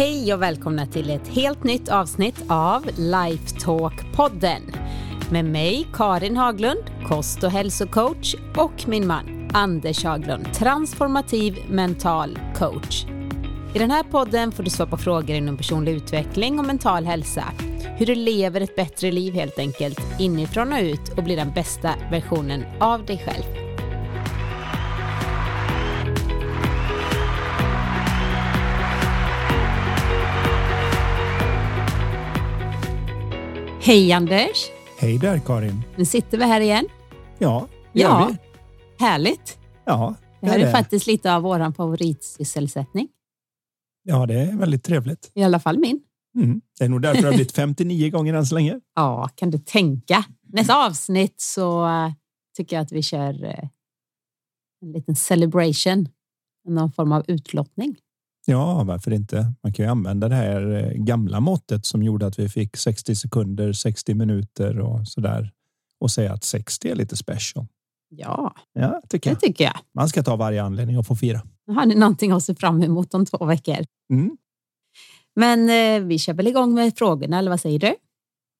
Hej och välkomna till ett helt nytt avsnitt av Lifetalk-podden. Med mig Karin Haglund, kost och hälsocoach och min man Anders Haglund, transformativ mental coach. I den här podden får du svara på frågor inom personlig utveckling och mental hälsa. Hur du lever ett bättre liv helt enkelt, inifrån och ut och blir den bästa versionen av dig själv. Hej Anders! Hej där Karin! Nu sitter vi här igen. Ja, Ja. vi. Härligt! Ja, Det här är det. faktiskt lite av vår favoritsysselsättning. ja, det är väldigt trevligt. I alla fall min. Mm. Det är nog därför det har blivit 59 gånger än så länge. Ja, kan du tänka. Nästa avsnitt så eh, tycker jag att vi kör eh, en liten celebration. Någon form av utlottning. Ja, varför inte? Man kan ju använda det här eh, gamla måttet som gjorde att vi fick 60 sekunder, 60 minuter och så där och säga att 60 är lite special. Ja, Ja, tycker det jag. tycker jag. Man ska ta varje anledning att få fira. Nu har ni någonting att se fram emot om två veckor. Mm. Men eh, vi kör väl igång med frågorna, eller vad säger du? Är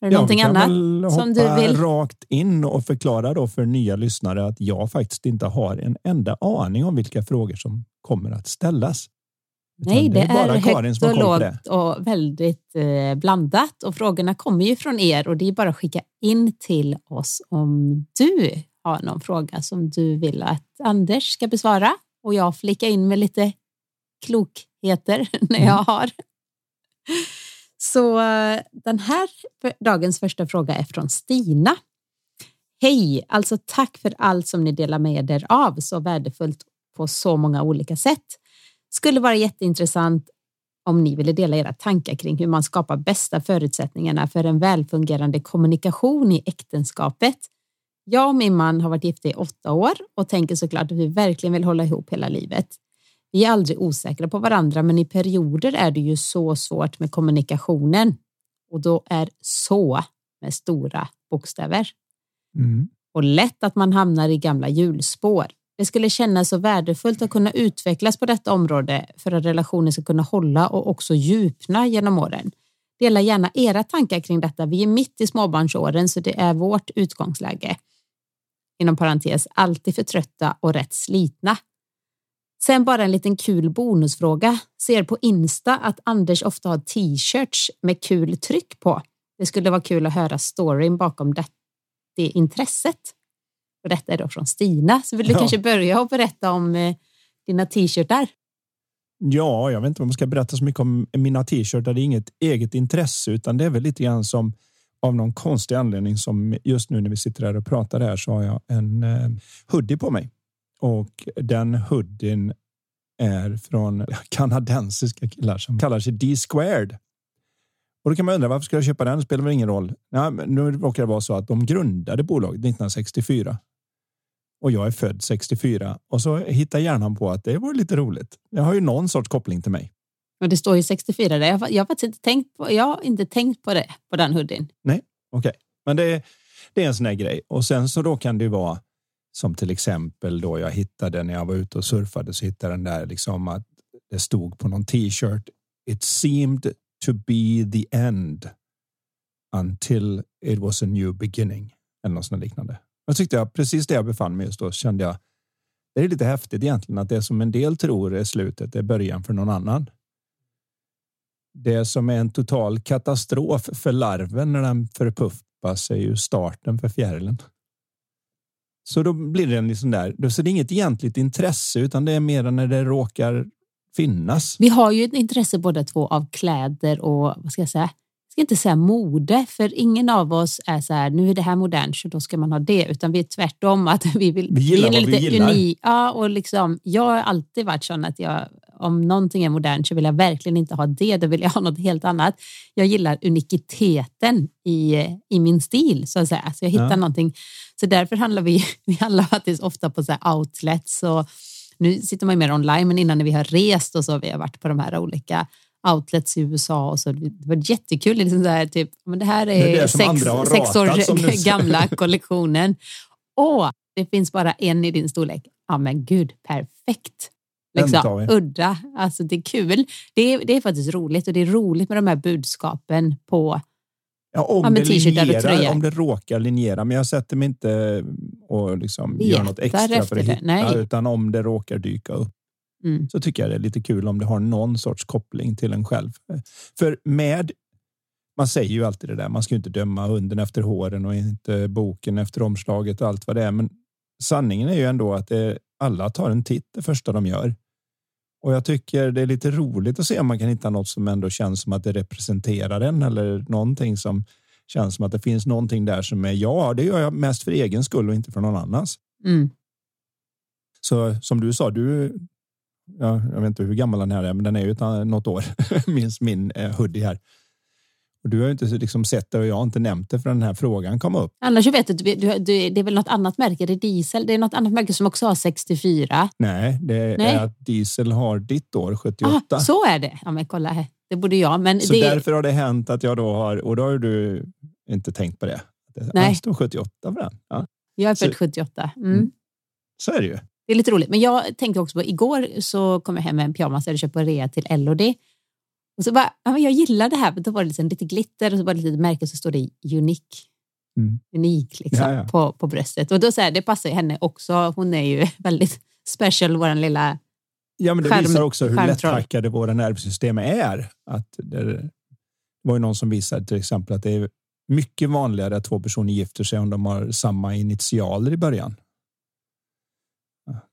det Ja, någonting annat? som du vill? rakt in och förklara då för nya lyssnare att jag faktiskt inte har en enda aning om vilka frågor som kommer att ställas. Nej, det är, bara Karin högt och lågt och väldigt eh, blandat. Och frågorna kommer ju från er och det är bara att skicka in till oss om du har någon fråga som du vill att Anders ska besvara och jag flikar in med lite klokheter när jag Mm. har. Så eh, den här dagens första fråga är från Stina. Hej, alltså tack för allt som ni delar med er av, så värdefullt på så många olika sätt. Skulle vara jätteintressant om ni ville dela era tankar kring hur man skapar bästa förutsättningarna för en välfungerande kommunikation i äktenskapet. Jag och min man har varit gifta i åtta år och tänker såklart att vi verkligen vill hålla ihop hela livet. Vi är aldrig osäkra på varandra, men i perioder är det ju så svårt med kommunikationen och då är så med stora bokstäver Mm. och lätt att man hamnar i gamla hjulspår. Det skulle kännas så värdefullt att kunna utvecklas på detta område för att relationen ska kunna hålla och också djupna genom åren. Dela gärna era tankar kring detta. Vi är mitt i småbarnsåren så det är vårt utgångsläge. Inom parentes, alltid för trötta och rätt slitna. Sen bara en liten kul bonusfråga. Ser på Insta att Anders ofta har t-shirts med kul tryck på. Det skulle vara kul att höra storyn bakom det, det intresset. Och detta är då från Stina. Så vill du Ja. kanske börja och berätta om eh, dina t-shirtar? Ja, jag vet inte om jag ska berätta så mycket om mina t-shirtar. Det är inget eget intresse, utan det är väl lite grann som av någon konstig anledning som just nu när vi sitter här och pratar här så har jag en eh, hoodie på mig och den hoodien är från kanadensiska killar som kallar sig D-squared. Och då kan man undra varför ska jag köpa den? Det spelar väl ingen roll. Ja, nu råkar det vara så att de grundade bolaget 1964 och jag är född 64 och så hittar hjärnan på att det var lite roligt. Jag har ju någon sorts koppling till mig. Och det står ju 64 där. Jag, har- jag, har faktiskt inte tänkt på, jag har inte tänkt på det, på den hoodien. Okej, men det, det är en sån här grej. Och sen så då kan det vara som till exempel då jag hittade när jag var ute och surfade så hittade den där liksom att det stod på någon t-shirt. It seemed to be the end until it was a new beginning. Eller något sånt liknande. Jag tyckte jag precis där jag befann mig just då kände jag. Det är lite häftigt egentligen att det som en del tror är slutet är början för någon annan. Det som är en total katastrof för larven när den förpuppas är ju starten för fjärilen. Så då blir det en liksom där. Så det är inget egentligt intresse utan det är mer när det råkar finnas. Vi har ju ett intresse båda två av kläder och vad ska jag säga? Ska inte säga mode, för ingen av oss är så här, nu är det här modernt så då ska man ha det, utan vi är tvärtom att vi vill. Vi gillar är vad vi lite gillar. uni- Ja, och liksom, jag har alltid varit sån att jag, om någonting är modernt så vill jag verkligen inte ha det, då vill jag ha något helt annat. Jag gillar unikiteten i, i min stil så att säga, så jag hittar Ja. någonting. Så därför handlar vi, vi handlar faktiskt ofta på så här outlets och nu sitter man ju mer online, men innan när vi har rest och så vi har varit på de här olika outlets i USA och så. Det var jättekul. Det, är liksom så här, typ, men det här Det är är, det som sex, sex år gamla kollektionen. Åh, det finns bara en i din storlek. Ja, men gud, perfekt. Liksom. Udda. Alltså det är kul. Det är, det är faktiskt roligt och det är roligt med de här budskapen på Ja, om, ja, det linjerar, om det råkar linjera, men jag sätter mig inte och liksom gör något extra för att hitta, Nej. utan om det råkar dyka upp. Mm. Så tycker jag det är lite kul om det har någon sorts koppling till en själv. För med man säger ju alltid det där. Man ska inte döma hunden efter håren och inte boken efter omslaget och allt vad det är. Men sanningen är ju ändå att det, alla tar en titt det första de gör. Och jag tycker det är lite roligt att se om man kan hitta något som ändå känns som att det representerar en eller någonting som känns som att det finns någonting där som är ja, det gör jag mest för egen skull och inte för någon annans. Mm. Så som du sa, du. Ja, jag vet inte hur gammal den här är, men den är ju något år. Minns min eh, hoodie här. Och du har inte liksom sett det och jag har inte nämnt det för den här frågan kom upp. Annars vet du, du, du, det är väl något annat märke, det är diesel. Det är något annat märke som också har 64. Nej, det Nej. är att diesel har ditt år 78. Ah, så är det. Ja, men kolla här. Det borde jag. Men så det... därför har det hänt att jag då har, och då har du inte tänkt på det. Det står 78 på den. Ja. Jag är född 78. Mm. Mm. Så är det ju. Det är lite roligt. Men jag tänkte också på igår så kom jag hem med en pyjamas jag hade köpt på rea till LOD. Och så bara, ja, jag gillar det här. Då var det liksom lite glitter och så var det lite märke så står det unik. Mm. Unik liksom, ja, ja. På, på bröstet. Och då så här, det passar henne också. Hon är ju väldigt special, vår lilla Ja, men det skärm, visar också hur lätthackade våra nervsystem är. Att det var ju någon som visade till exempel att det är mycket vanligare att två personer gifter sig om de har samma initialer i början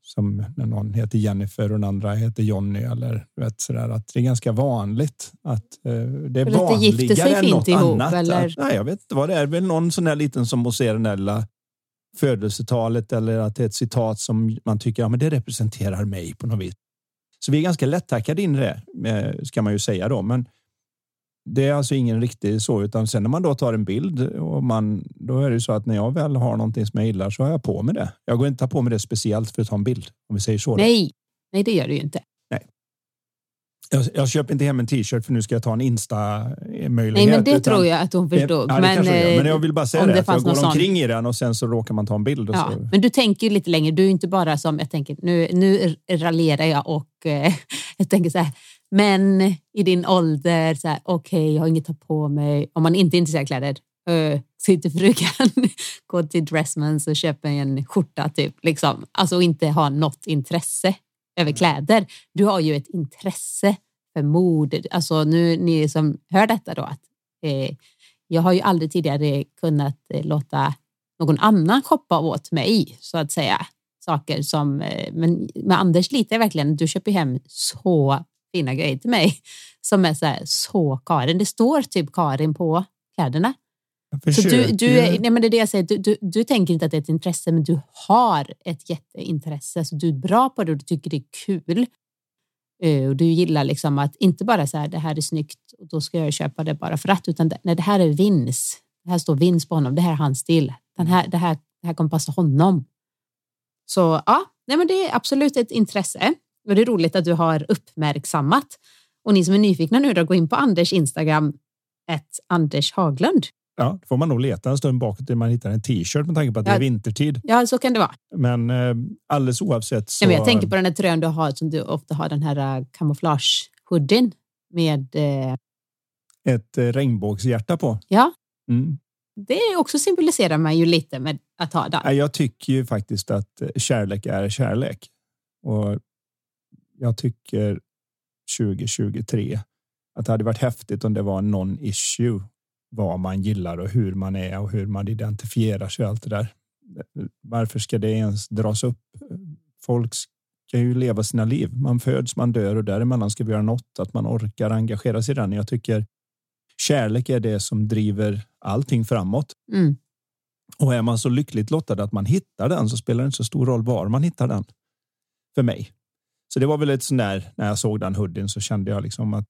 som när någon heter Jennifer och den andra heter Jonny eller vet sådär att det är ganska vanligt att eh, det är för vanligare än något ihop, annat. Eller? Att, nej, jag vet inte vad det är. Väl någon sån där liten som lilla födelsetalet eller att det är ett citat som man tycker ja, men det representerar mig på något vis. Så vi är ganska lättackade in i det ska man ju säga då, men det är alltså ingen riktig så, utan sen när man då tar en bild och man, då är det så att när jag väl har någonting som jag gillar så har jag på mig det. Jag går inte ta på mig det speciellt för att ta en bild, om vi säger så. Nej, nej, det gör du ju inte. Nej. Jag, jag köper inte hem en t-shirt för nu ska jag ta en Insta-möjlighet. Nej, men det utan, tror jag att hon förstod. Ja, men, jag, men jag vill bara säga det, det jag går omkring sån... i den och sen så råkar man ta en bild. ja, så. Men du tänker lite längre. Du är inte bara som, jag tänker, nu, nu raljerar jag och eh, jag tänker så här, men i din ålder, okej, okay, jag har inget att ta på mig. Om man inte är intresserad av kläder, uh, sitter frugan, gå till Dressmans och köpa en skjorta typ. Liksom. Alltså inte ha något intresse över kläder. Du har ju ett intresse för mode. Alltså nu ni som hör detta då att eh, jag har ju aldrig tidigare kunnat eh, låta någon annan shoppa åt mig så att säga saker som, eh, men med Anders jag verkligen. Du köper hem så fina grejer till mig som är så här, så Karin. Det står typ Karin på kläderna. Så du, du, är, nej men det är det jag säger, du, du, du, tänker inte att det är ett intresse, men du har ett jätteintresse. Så du är bra på det och du tycker det är kul. Uh, och du gillar liksom att inte bara så här, det här är snyggt och då ska jag köpa det bara för att, utan det, nej, det här är vins. Det här står vins på honom. Det här är hans stil. Den här, det, här, det här kommer passa honom. Så ja, nej men det är absolut ett intresse. Och det är roligt att du har uppmärksammat. Och ni som är nyfikna nu då, gå in på Anders Instagram, ett Anders Haglund. Ja, då får man nog leta en stund bakåt till man hittar en t-shirt med tanke på att det är vintertid. Ja, så kan det vara. Men eh, alldeles oavsett så... Ja, jag tänker på den här tröjan du har som du ofta har, den här kamouflagehoodien med... Eh... Ett eh, regnbågshjärta på. Ja. Mm. Det också symboliserar man ju lite med att ha den. Jag tycker ju faktiskt att eh, kärlek är kärlek. Och jag tycker 2023 att det hade varit häftigt om det var någon issue vad man gillar och hur man är och hur man identifierar sig och allt det där. Varför ska det ens dras upp? Folk ska ju leva sina liv. Man föds, man dör och däremellan ska vi göra något, att man orkar engagera sig i den. Jag tycker kärlek är det som driver allting framåt. Mm. Och är man så lyckligt lottad att man hittar den så spelar det inte så stor roll var man hittar den. För mig. Så det var väl ett sån där när jag såg den hoodien så kände jag liksom att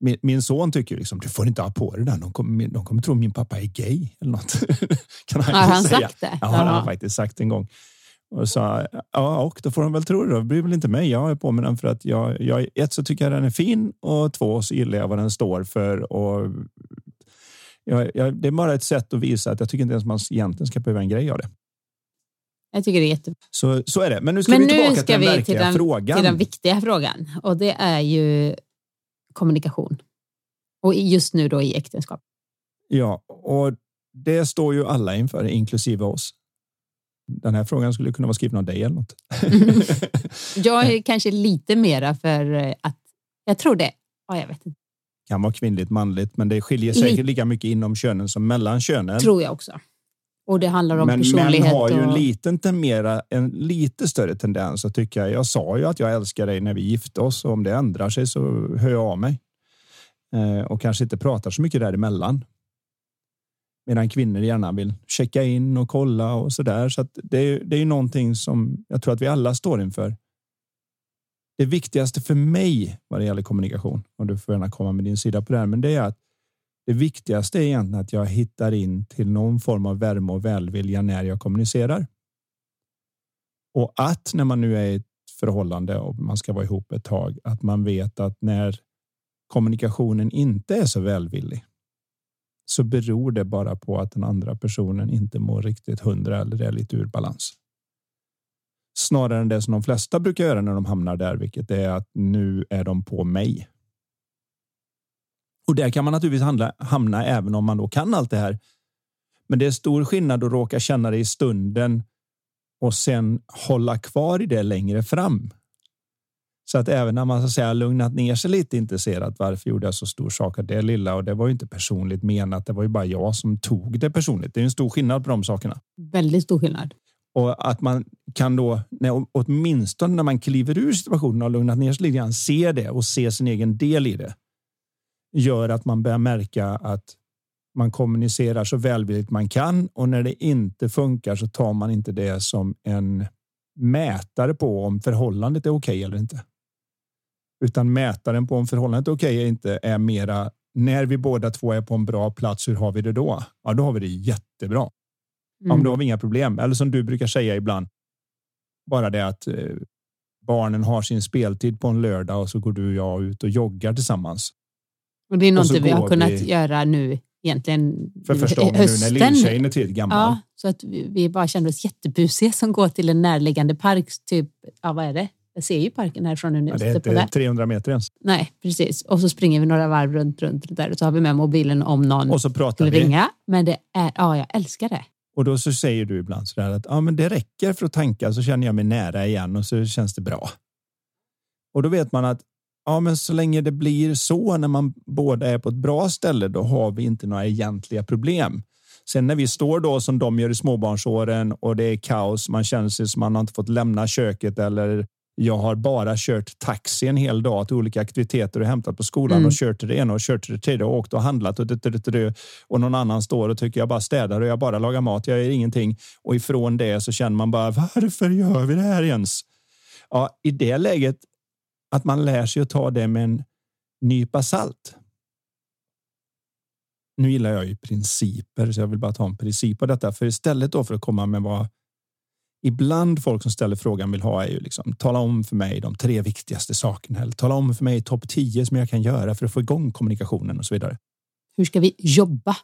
min, min son tycker liksom du får inte ha på dig den. De kommer, de kommer tro min pappa är gay eller något. kan han har han säga. sagt det? Ja, han har faktiskt sagt en gång. Och sa ja, och då får de väl tro det. Det blir väl inte mig. Jag har på mig den för att jag, jag ett så tycker jag den är fin och två så gillar jag vad den står för. Och jag, jag, det är bara ett sätt att visa att jag tycker inte ens man egentligen ska behöva en grej av det. Jag tycker det är jättebra. Så, så är det. Men nu ska Men vi nu tillbaka ska till den vi verkliga till den, frågan. till den viktiga frågan och det är ju kommunikation. Och just nu då i äktenskap. Ja, och det står ju alla inför, inklusive oss. Den här frågan skulle kunna vara skriven av dig eller något. Jag är kanske lite mera för eh, att, jag tror det, ja, jag vet inte, kan vara kvinnligt, manligt, men det skiljer säkert Lite. lika mycket inom könen som mellan könen. tror jag också. Och det handlar om men personlighet. har ju en liten mera, en lite större tendens att tycka. Jag sa ju att jag älskar dig när vi gifte oss och om det ändrar sig så hör jag av mig. Eh, och kanske inte pratar så mycket däremellan. Medan kvinnor gärna vill checka in och kolla och så där. Så det, är- det är ju någonting som jag tror att vi alla står inför. Det viktigaste för mig vad det gäller kommunikation, och du får gärna komma med din sida på det här, men det är att det viktigaste är egentligen att jag hittar in till någon form av värme och välvilja när jag kommunicerar. Och att när man nu är i ett förhållande och man ska vara ihop ett tag, att man vet att när kommunikationen inte är så välvillig så beror det bara på att den andra personen inte mår riktigt hundra eller är lite ur balans. Snarare än det som de flesta brukar göra när de hamnar där, vilket är att nu är de på mig. Och där kan man naturligtvis handla, hamna även om man då kan allt det här. Men det är stor skillnad att råka känna det i stunden och sen hålla kvar i det längre fram. Så att även när man så att säga lugnat ner sig lite intresserat. Varför gjorde jag så stor sak av det lilla? Och det var ju inte personligt menat. Det var ju bara jag som tog det personligt. Det är en stor skillnad på de sakerna. Väldigt stor skillnad. Och att man kan då, när, åtminstone när man kliver ur situationen och lugnat ner sig lite grann, se det och se sin egen del i det. Gör att man börjar märka att man kommunicerar så välvilligt man kan och när det inte funkar så tar man inte det som en mätare på om förhållandet är okej eller inte. Utan mätaren på om förhållandet är okej eller inte är mera när vi båda två är på en bra plats. Hur har vi det då? Ja, då har vi det jättebra. Mm. då har vi inga problem. Eller som du brukar säga ibland. Bara det att eh, barnen har sin speltid på en lördag och så går du och jag ut och joggar tillsammans. Och det är något vi har kunnat vi- göra nu egentligen För första gången nu när lilltjejen är tillräckligt gammal. Ja, så att vi, vi bara kände oss jättebusiga som går till en närliggande park. Typ, ja vad är det? Jag ser ju parken härifrån nu. Ja, det är inte 300 meter ens. Nej, precis. Och så springer vi några varv runt, runt där och så har vi med mobilen om någon Och så pratar skulle vi. ringa. Men det är, ja, jag älskar det. Och då så säger du ibland så där att ja, men det räcker för att tanka så känner jag mig nära igen och så känns det bra. Och då vet man att ja, men så länge det blir så när man båda är på ett bra ställe, då har vi inte några egentliga problem. Sen när vi står då som de gör i småbarnsåren och det är kaos, man känner sig som man har inte fått lämna köket eller jag har bara kört taxi en hel dag till olika aktiviteter och hämtat på skolan Mm. och kört till det ena och kört till det tredje och åkt och handlat och, det, det, det, och någon annan står och tycker jag bara städar och jag bara lagar mat. Jag gör ingenting och ifrån det så känner man bara varför gör vi det här ens? Ja, i det läget att man lär sig att ta det med en nypa salt. Nu gillar jag ju principer, så jag vill bara ta en princip av detta. För istället då för att komma med vad ibland folk som ställer frågan vill ha är ju liksom tala om för mig de tre viktigaste sakerna eller tala om för mig topp 10 som jag kan göra för att få igång kommunikationen och så vidare. Hur ska vi jobba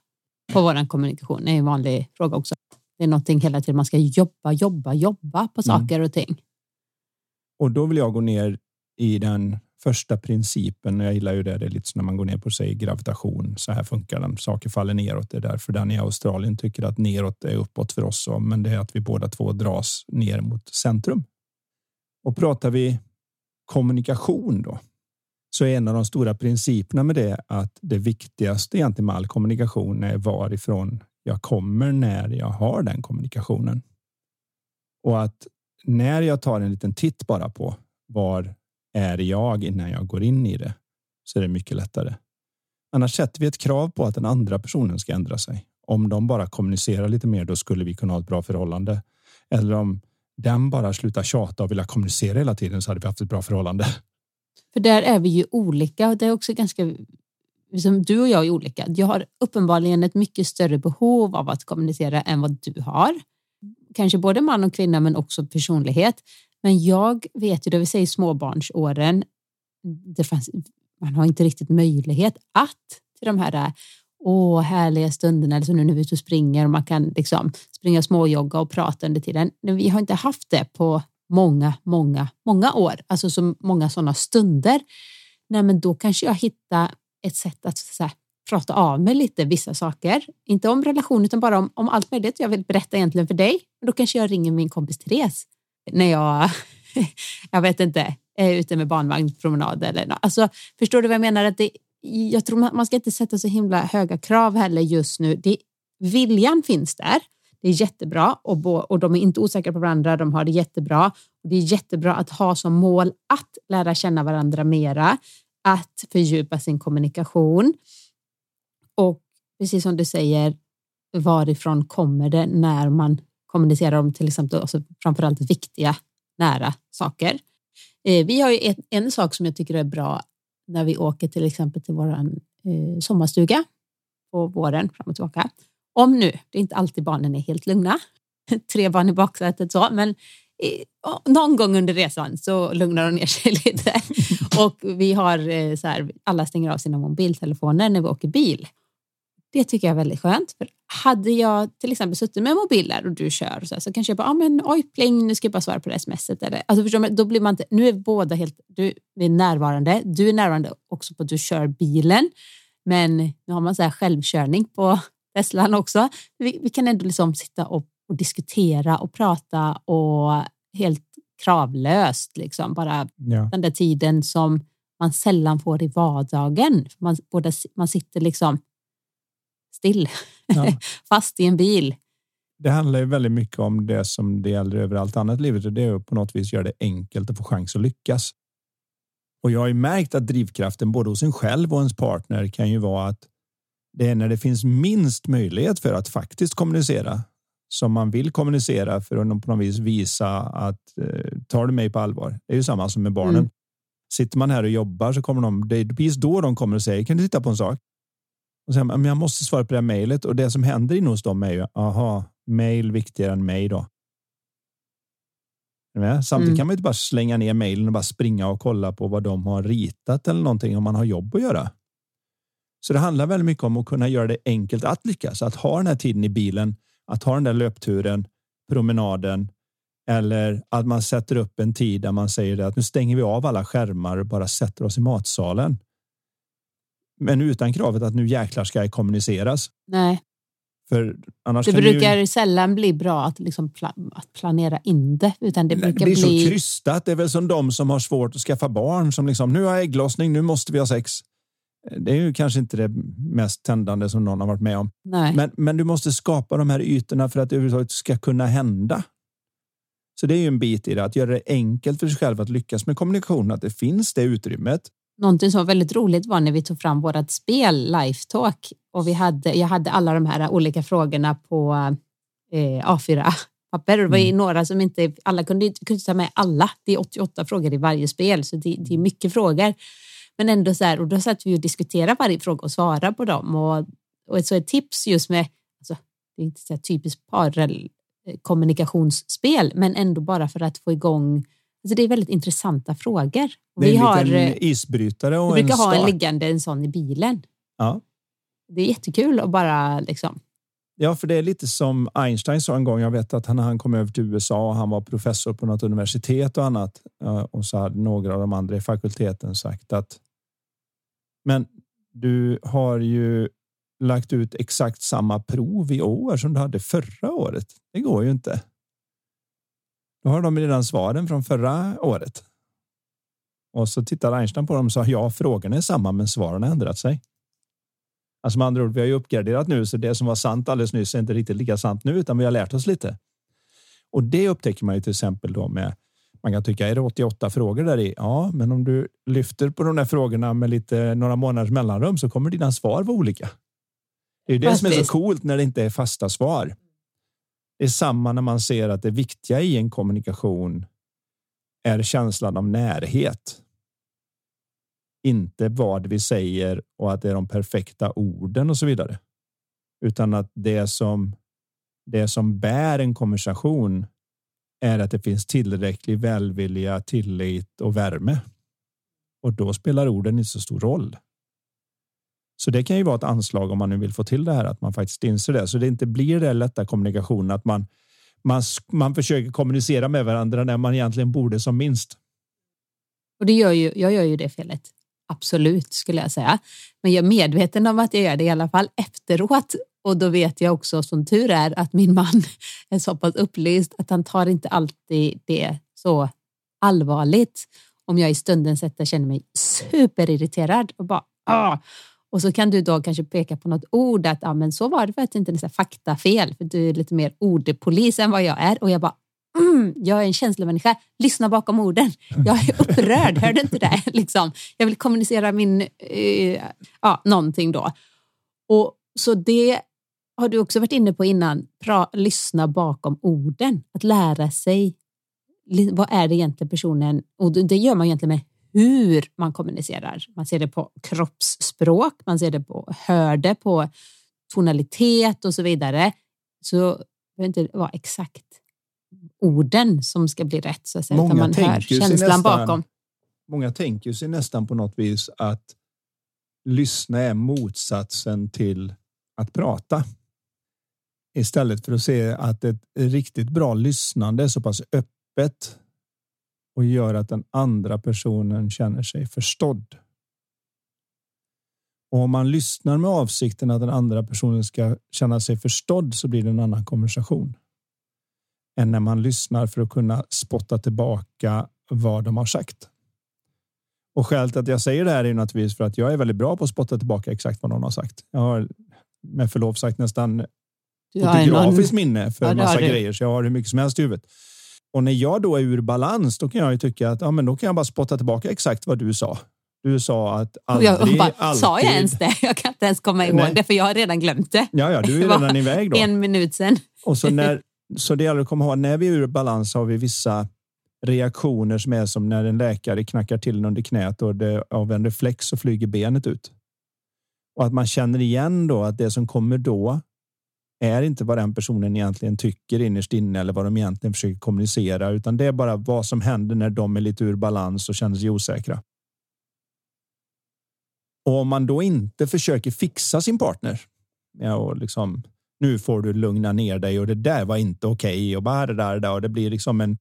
på vår kommunikation? Det är en vanlig fråga också. Det är någonting hela tiden man ska jobba, jobba, jobba på Mm. saker och ting. Och då vill jag gå ner i den första principen. Jag gillar ju det. Det är lite som när man går ner på sig gravitation. Så här funkar den. Saker faller neråt. Det är därför den i Australien tycker att neråt är uppåt för oss. Men det är att vi båda två dras ner mot centrum. Och pratar vi kommunikation då så är en av de stora principerna med det att det viktigaste egentligen med all kommunikation är varifrån jag kommer när jag har den kommunikationen. Och att när jag tar en liten titt bara på var är jag innan jag går in i det så är det mycket lättare. Annars sätter vi ett krav på att den andra personen ska ändra sig. Om de bara kommunicerar lite mer, då skulle vi kunna ha ett bra förhållande. Eller om den bara slutar tjata och vilja kommunicera hela tiden så hade vi haft ett bra förhållande. För där är vi ju olika och det är också ganska som du och jag är olika. Jag har uppenbarligen ett mycket större behov av att kommunicera än vad du har. Kanske både man och kvinna men också personlighet. Men jag vet ju, det vill säga i småbarnsåren, det fanns, man har inte riktigt möjlighet att till de här åh, härliga stunderna, eller så nu när vi är ute och springer och man kan liksom springa småjogga och prata under tiden. Men vi har inte haft det på många, många, många år, alltså så många sådana stunder. Nej, men då kanske jag hittar ett sätt att så här, prata av mig lite vissa saker. Inte om relation utan bara om, om allt möjligt jag vill berätta egentligen för dig. Då kanske jag ringer min kompis Therese när jag, jag vet inte, är ute med barnvagnspromenad eller något. Alltså, förstår du vad jag menar? Att det, jag tror man ska inte sätta så himla höga krav heller just nu. Det, viljan finns där. Det är jättebra och, och de är inte osäkra på varandra. De har det jättebra. Det är jättebra att ha som mål att lära känna varandra mera, att fördjupa sin kommunikation. Och precis som du säger, varifrån kommer det när man kommunicerar om till exempel alltså framförallt viktiga nära saker. Eh, vi har ju ett, en sak som jag tycker är bra när vi åker till exempel till vår eh, sommarstuga på våren fram och tillbaka. Om nu, det är inte alltid barnen är helt lugna, tre barn i baksätet så, men eh, någon gång under resan så lugnar de ner sig lite. Och vi har så här, alla stänger av sina mobiltelefoner när vi åker bil. Det tycker jag är väldigt skönt. För hade jag till exempel suttit med mobiler och du kör så, här, så kanske jag bara, ah, men oj pling, nu ska jag bara svara på det smset. Eller, alltså förstår man, då blir man inte, nu är båda helt, du är närvarande, du är närvarande också på att du kör bilen. Men nu har man så här självkörning på Teslan också. Vi, vi kan ändå liksom sitta och, och, diskutera och prata och helt kravlöst liksom bara ja. den där tiden som man sällan får i vardagen. Man, båda, man sitter liksom still, ja. fast i en bil. Det handlar ju väldigt mycket om det som det gäller över allt annat i livet och det är att på något vis göra det enkelt att få chans att lyckas. Och jag har ju märkt att drivkraften både hos en själv och ens partner kan ju vara att det är när det finns minst möjlighet för att faktiskt kommunicera som man vill kommunicera för att på något vis visa att eh, tar du mig på allvar? Det är ju samma som med barnen. Mm. Sitter man här och jobbar så kommer de. Det är precis då de kommer och säger kan du titta på en sak? Och säger men jag måste svara på det här mejlet och det som händer inne hos dem är ju aha, mejl viktigare än mig då. Samtidigt mm. kan man inte bara slänga ner mejlen och bara springa och kolla på vad de har ritat eller någonting om man har jobb att göra. Så det handlar väldigt mycket om att kunna göra det enkelt att lyckas, att ha den här tiden i bilen, att ha den där löpturen, promenaden eller att man sätter upp en tid där man säger att nu stänger vi av alla skärmar och bara sätter oss i matsalen. Men utan kravet att nu jäklar ska jag kommuniceras. Nej. För annars det brukar ju... sällan bli bra att, liksom pla att planera in det. Utan det, brukar det är bli... så krystat. Det är väl som de som har svårt att skaffa barn. Som liksom, nu har jag ägglossning, nu måste vi ha sex. Det är ju kanske inte det mest tändande som någon har varit med om. Nej. Men, men du måste skapa de här ytorna för att det överhuvudtaget ska kunna hända. Så det är ju en bit i det, att göra det enkelt för sig själv att lyckas med kommunikation, att det finns det utrymmet. Någonting som var väldigt roligt var när vi tog fram vårt spel Lifetalk och vi hade, jag hade alla de här olika frågorna på eh, A4-papper. Det var mm. några som inte, alla kunde, kunde ta med alla. Det är 88 frågor i varje spel, så det, det är mycket frågor. Men ändå så här, och då satt vi och diskuterade varje fråga och svarade på dem. Och, och så ett tips just med, alltså, det är inte så typiskt parkommunikationsspel, men ändå bara för att få igång Alltså det är väldigt intressanta frågor. Det är vi en har, liten isbrytare och Vi brukar en ha en liggande en sån i bilen. Ja. Det är jättekul att bara liksom. Ja, för det är lite som Einstein sa en gång. Jag vet att han, han kom över till USA och han var professor på något universitet och annat. Och så hade några av de andra i fakulteten sagt att men du har ju lagt ut exakt samma prov i år som du hade förra året. Det går ju inte. Då har de redan svaren från förra året. Och så tittade Einstein på dem och sa ja, frågorna är samma, men svaren har ändrat sig. Alltså med andra ord, vi har ju uppgraderat nu, så det som var sant alldeles nyss är inte riktigt lika sant nu, utan vi har lärt oss lite. Och det upptäcker man ju till exempel då med man kan tycka är det 88 frågor där i? Ja, men om du lyfter på de där frågorna med lite några månaders mellanrum så kommer dina svar vara olika. Det är det Faktiskt. som är så coolt när det inte är fasta svar. Det är samma när man ser att det viktiga i en kommunikation är känslan av närhet. Inte vad vi säger och att det är de perfekta orden och så vidare. Utan att det som det som bär en konversation är att det finns tillräcklig välvilja, tillit och värme. Och då spelar orden inte så stor roll. Så det kan ju vara ett anslag om man nu vill få till det här, att man faktiskt inser det. Så det inte blir det lätta kommunikationen, att man, man, man försöker kommunicera med varandra när man egentligen borde som minst. Och det gör ju, jag gör ju det felet. Absolut skulle jag säga. Men jag är medveten om att jag gör det i alla fall efteråt. Och då vet jag också som tur är att min man är så pass upplyst att han tar inte alltid det så allvarligt. Om jag i stunden sätter känner mig superirriterad och bara Åh! Och så kan du då kanske peka på något ord att ja, men så var det för att det inte är faktafel, för du är lite mer ordpolis än vad jag är. Och jag bara, mm, jag är en känslomänniska, lyssna bakom orden. Jag är upprörd, hör du inte det? Liksom. Jag vill kommunicera min, eh, ja, någonting då. Och så det har du också varit inne på innan, pra, lyssna bakom orden. Att lära sig vad är det egentligen personen, och det gör man egentligen med hur man kommunicerar. Man ser det på kroppsspråk, man ser det på hör det på tonalitet och så vidare. Så det inte vara exakt orden som ska bli rätt, så att säga, många man hör känslan nästan, bakom. Många tänker sig nästan på något vis att lyssna är motsatsen till att prata. Istället för att se att ett riktigt bra lyssnande är så pass öppet och gör att den andra personen känner sig förstådd. Och om man lyssnar med avsikten att den andra personen ska känna sig förstådd så blir det en annan konversation. Än när man lyssnar för att kunna spotta tillbaka vad de har sagt. Och skälet att jag säger det här är naturligtvis för att jag är väldigt bra på att spotta tillbaka exakt vad någon har sagt. Jag har med förlov sagt nästan fotografiskt minne för ja, massa grejer, så jag har hur mycket som helst i huvudet. Och när jag då är ur balans, då kan jag ju tycka att ja, men då kan jag bara spotta tillbaka exakt vad du sa. Du sa att aldrig, jag bara, alltid... Sa jag ens det? Jag kan inte ens komma ihåg Nej. det, för jag har redan glömt det. Ja, ja, du är redan iväg då. En minut sen. Och så, när, så det gäller att komma ihåg, när vi är ur balans har vi vissa reaktioner som är som när en läkare knackar till under knät och det, av en reflex så flyger benet ut. Och att man känner igen då att det som kommer då är inte vad den personen egentligen tycker innerst inne eller vad de egentligen försöker kommunicera, utan det är bara vad som händer när de är lite ur balans och känner sig osäkra. Och om man då inte försöker fixa sin partner ja, och liksom nu får du lugna ner dig och det där var inte okej okay, och bara det där, där och det blir liksom en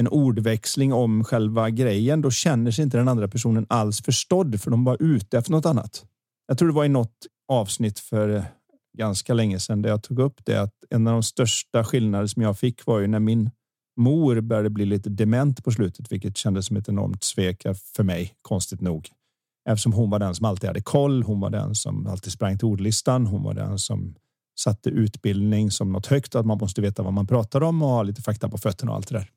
en ordväxling om själva grejen, då känner sig inte den andra personen alls förstådd för de var ute efter något annat. Jag tror det var i något avsnitt för ganska länge sedan där jag tog upp det att en av de största skillnader som jag fick var ju när min mor började bli lite dement på slutet, vilket kändes som ett enormt svek för mig, konstigt nog. Eftersom hon var den som alltid hade koll. Hon var den som alltid sprang till ordlistan. Hon var den som satte utbildning som något högt, att man måste veta vad man pratar om och ha lite fakta på fötterna och allt det där.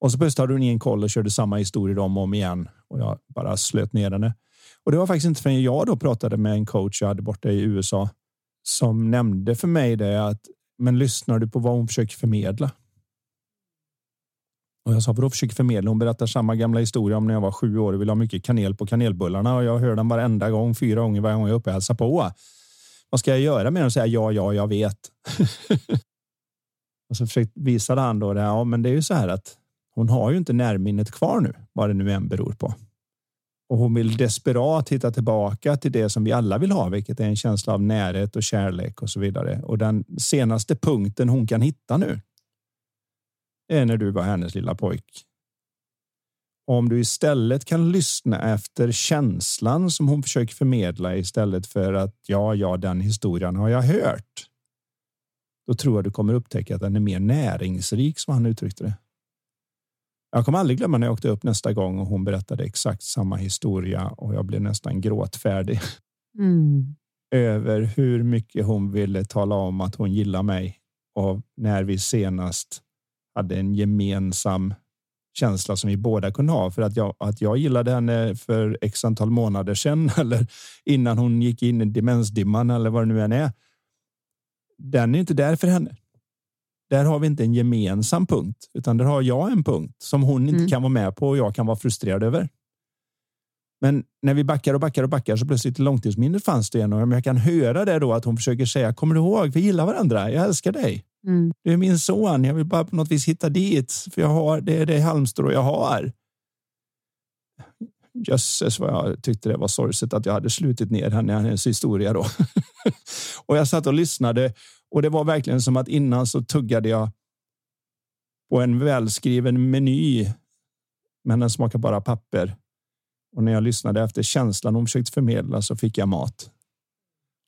Och så plötsligt hade hon ingen koll och körde samma historier om och om igen och jag bara slöt ner henne. Och det var faktiskt inte förrän jag då pratade med en coach jag hade borta i USA som nämnde för mig det att men lyssnar du på vad hon försöker förmedla? Och jag sa, vadå försöker förmedla? Hon berättar samma gamla historia om när jag var sju år och ville ha mycket kanel på kanelbullarna och jag hör den varenda gång, fyra gånger varje gång jag är uppe och hälsar på. Vad ska jag göra med den säga ja, ja, jag vet? och så försökte visade han då det. Ja, men det är ju så här att hon har ju inte närminnet kvar nu, vad det nu än beror på. Och hon vill desperat hitta tillbaka till det som vi alla vill ha, vilket är en känsla av närhet och kärlek och så vidare. Och den senaste punkten hon kan hitta nu är när du var hennes lilla pojk. Om du istället kan lyssna efter känslan som hon försöker förmedla istället för att ja, ja, den historien har jag hört. Då tror jag du kommer upptäcka att den är mer näringsrik som han uttryckte det. Jag kommer aldrig glömma när jag åkte upp nästa gång och hon berättade exakt samma historia och jag blev nästan gråtfärdig. Mm. Över hur mycket hon ville tala om att hon gillar mig och när vi senast hade en gemensam känsla som vi båda kunde ha för att jag, att jag gillade henne för x antal månader sedan eller innan hon gick in i demensdimman eller vad det nu än är. Den är inte där för henne. Där har vi inte en gemensam punkt, utan där har jag en punkt som hon inte mm. kan vara med på och jag kan vara frustrerad över. Men när vi backar och backar och backar så plötsligt i långtidsminnet fanns det en och jag kan höra det då att hon försöker säga kommer du ihåg? Vi gillar varandra. Jag älskar dig. Mm. Du är min son. Jag vill bara på något vis hitta dit för jag har det är det halmstrå jag har. jösses vad jag tyckte det var sorgset att jag hade slutit ner henne i hennes historia då. och jag satt och lyssnade och det var verkligen som att innan så tuggade jag på en välskriven meny. Men den smakar bara papper. Och när jag lyssnade efter känslan hon försökte förmedla så fick jag mat.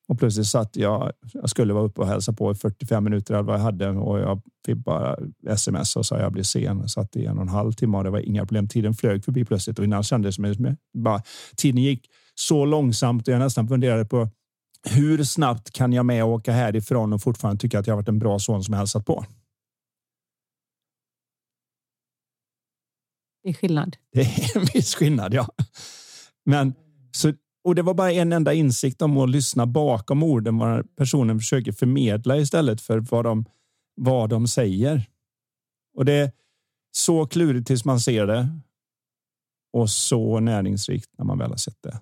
Och plötsligt satt jag. Jag skulle vara uppe och hälsa på i 45 minuter eller vad jag hade och jag fick bara sms och sa jag blir sen. Jag satt i en och en halv timme och det var inga problem. Tiden flög förbi plötsligt och innan kändes det som bara tiden gick så långsamt och jag nästan funderade på hur snabbt kan jag med och åka härifrån och fortfarande tycka att jag varit en bra son som hälsat på? Det är skillnad. Det är en viss skillnad, ja. Men så, och det var bara en enda insikt om att lyssna bakom orden vad personen försöker förmedla istället för vad de, vad de säger. Och det är så klurigt tills man ser det. Och så näringsrikt när man väl har sett det.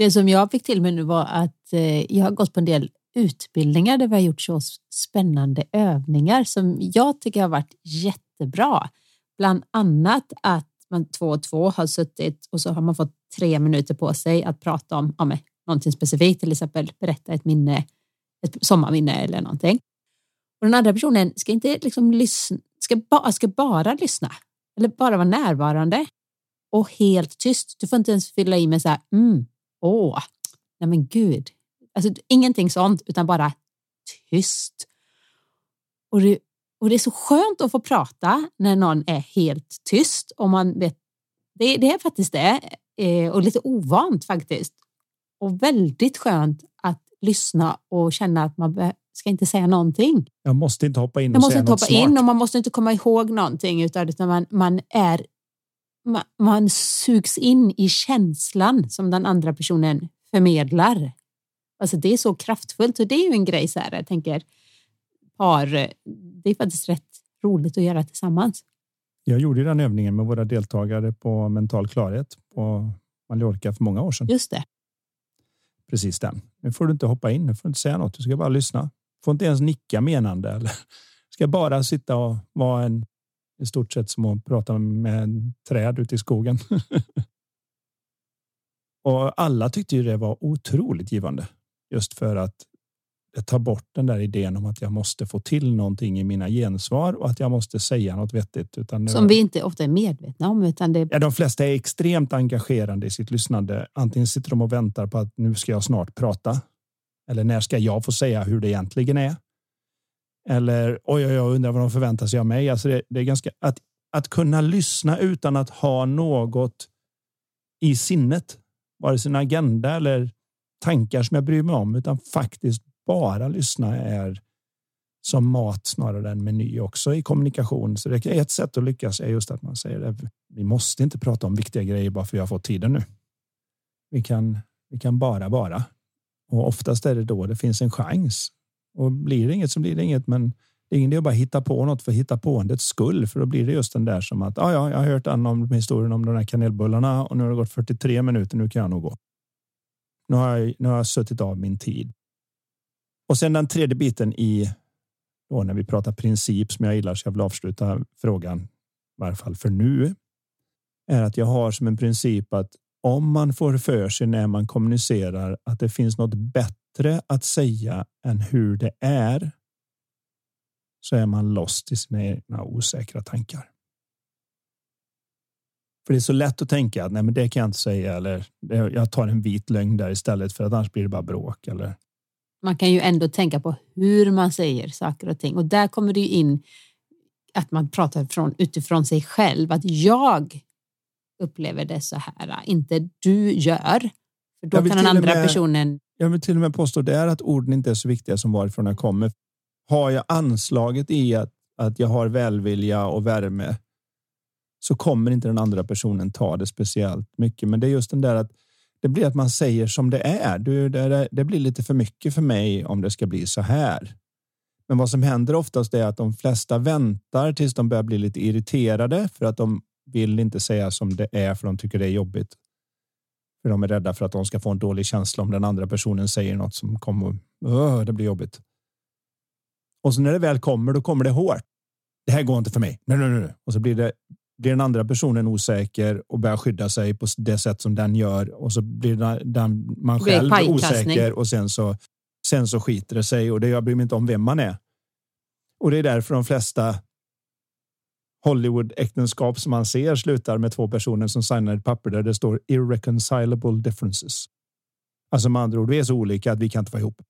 Det som jag fick till mig nu var att eh, jag har gått på en del utbildningar där vi har gjort så spännande övningar som jag tycker har varit jättebra. Bland annat att man två och två har suttit och så har man fått tre minuter på sig att prata om ja, någonting specifikt, till exempel berätta ett minne, ett sommarminne eller någonting. Och den andra personen ska inte liksom lyssna, ska, ba, ska bara lyssna eller bara vara närvarande och helt tyst. Du får inte ens fylla i med så här, mm, åh, nej men gud. Alltså ingenting sånt, utan bara tyst. Och det, och det är så skönt att få prata när någon är helt tyst och man vet. Det, det är faktiskt det eh, och lite ovant faktiskt. Och väldigt skönt att lyssna och känna att man ska inte säga någonting. Jag måste inte hoppa in och Jag måste säga inte något hoppa smart. in och man måste inte komma ihåg någonting utan man, man är man, sugs in i känslan som den andra personen förmedlar. Alltså det är så kraftfullt och det är ju en grej så här, jag tänker par, det är faktiskt rätt roligt att göra tillsammans. Jag gjorde den övningen med våra deltagare på mental klarhet på Mallorca för många år sedan. Just det. Precis den. Nu får du inte hoppa in, nu får du inte säga något, du ska bara lyssna. Får inte ens nicka menande eller ska bara sitta och vara en i stort sett som att prata med träd ute i skogen. och alla tyckte ju det var otroligt givande just för att tar bort den där idén om att jag måste få till någonting i mina gensvar och att jag måste säga något vettigt. Utan Som vi inte ofta är medvetna om. Utan det... ja, de flesta är extremt engagerande i sitt lyssnande. Antingen sitter de och väntar på att nu ska jag snart prata. Eller när ska jag få säga hur det egentligen är? Eller oj, oj, jag undrar vad de förväntar sig av mig. Alltså det, det är ganska att, att kunna lyssna utan att ha något i sinnet, vare sig en agenda eller tankar som jag bryr mig om, utan faktiskt bara lyssna är som mat snarare än meny också i kommunikation. Så det är ett sätt att lyckas är just att man säger att Vi måste inte prata om viktiga grejer bara för vi har fått tiden nu. Vi kan, vi kan bara vara. Och oftast är det då det finns en chans. Och blir det inget så blir det inget. Men det är ingen idé att bara hitta på något för hitta på det skull. För då blir det just den där som att ah, ja, jag har hört an om historien om de här kanelbullarna och nu har det gått 43 minuter. Nu kan jag nog gå. Nu har jag, nu har jag suttit av min tid. Och sen den tredje biten i då när vi pratar princip som jag gillar så jag vill avsluta frågan i varje fall för nu. Är att jag har som en princip att om man får för sig när man kommunicerar att det finns något bättre att säga än hur det är. Så är man lost i sina egna osäkra tankar. För det är så lätt att tänka att nej, men det kan jag inte säga eller jag tar en vit lögn där istället för att annars blir det bara bråk eller man kan ju ändå tänka på hur man säger saker och ting och där kommer det in att man pratar från, utifrån sig själv. Att jag upplever det så här, inte du gör. För då kan den andra med, personen. Jag vill till och med påstå där att orden inte är så viktiga som varifrån jag kommer. Har jag anslaget i att, att jag har välvilja och värme så kommer inte den andra personen ta det speciellt mycket. Men det är just den där att det blir att man säger som det är. Du, det, det blir lite för mycket för mig om det ska bli så här. Men vad som händer oftast är att de flesta väntar tills de börjar bli lite irriterade för att de vill inte säga som det är för de tycker det är jobbigt. För de är rädda för att de ska få en dålig känsla om den andra personen säger något som kommer. Öh, det blir jobbigt. Och så när det väl kommer, då kommer det hårt. Det här går inte för mig. Nej, nej, nej. Och så blir det blir den andra personen osäker och börjar skydda sig på det sätt som den gör och så blir den, man själv osäker och sen så, sen så skiter det sig och det jag bryr mig inte om vem man är. Och det är därför de flesta Hollywood äktenskap som man ser slutar med två personer som signar ett papper där det står irreconcilable differences. Alltså med andra ord, vi är så olika att vi kan inte vara ihop.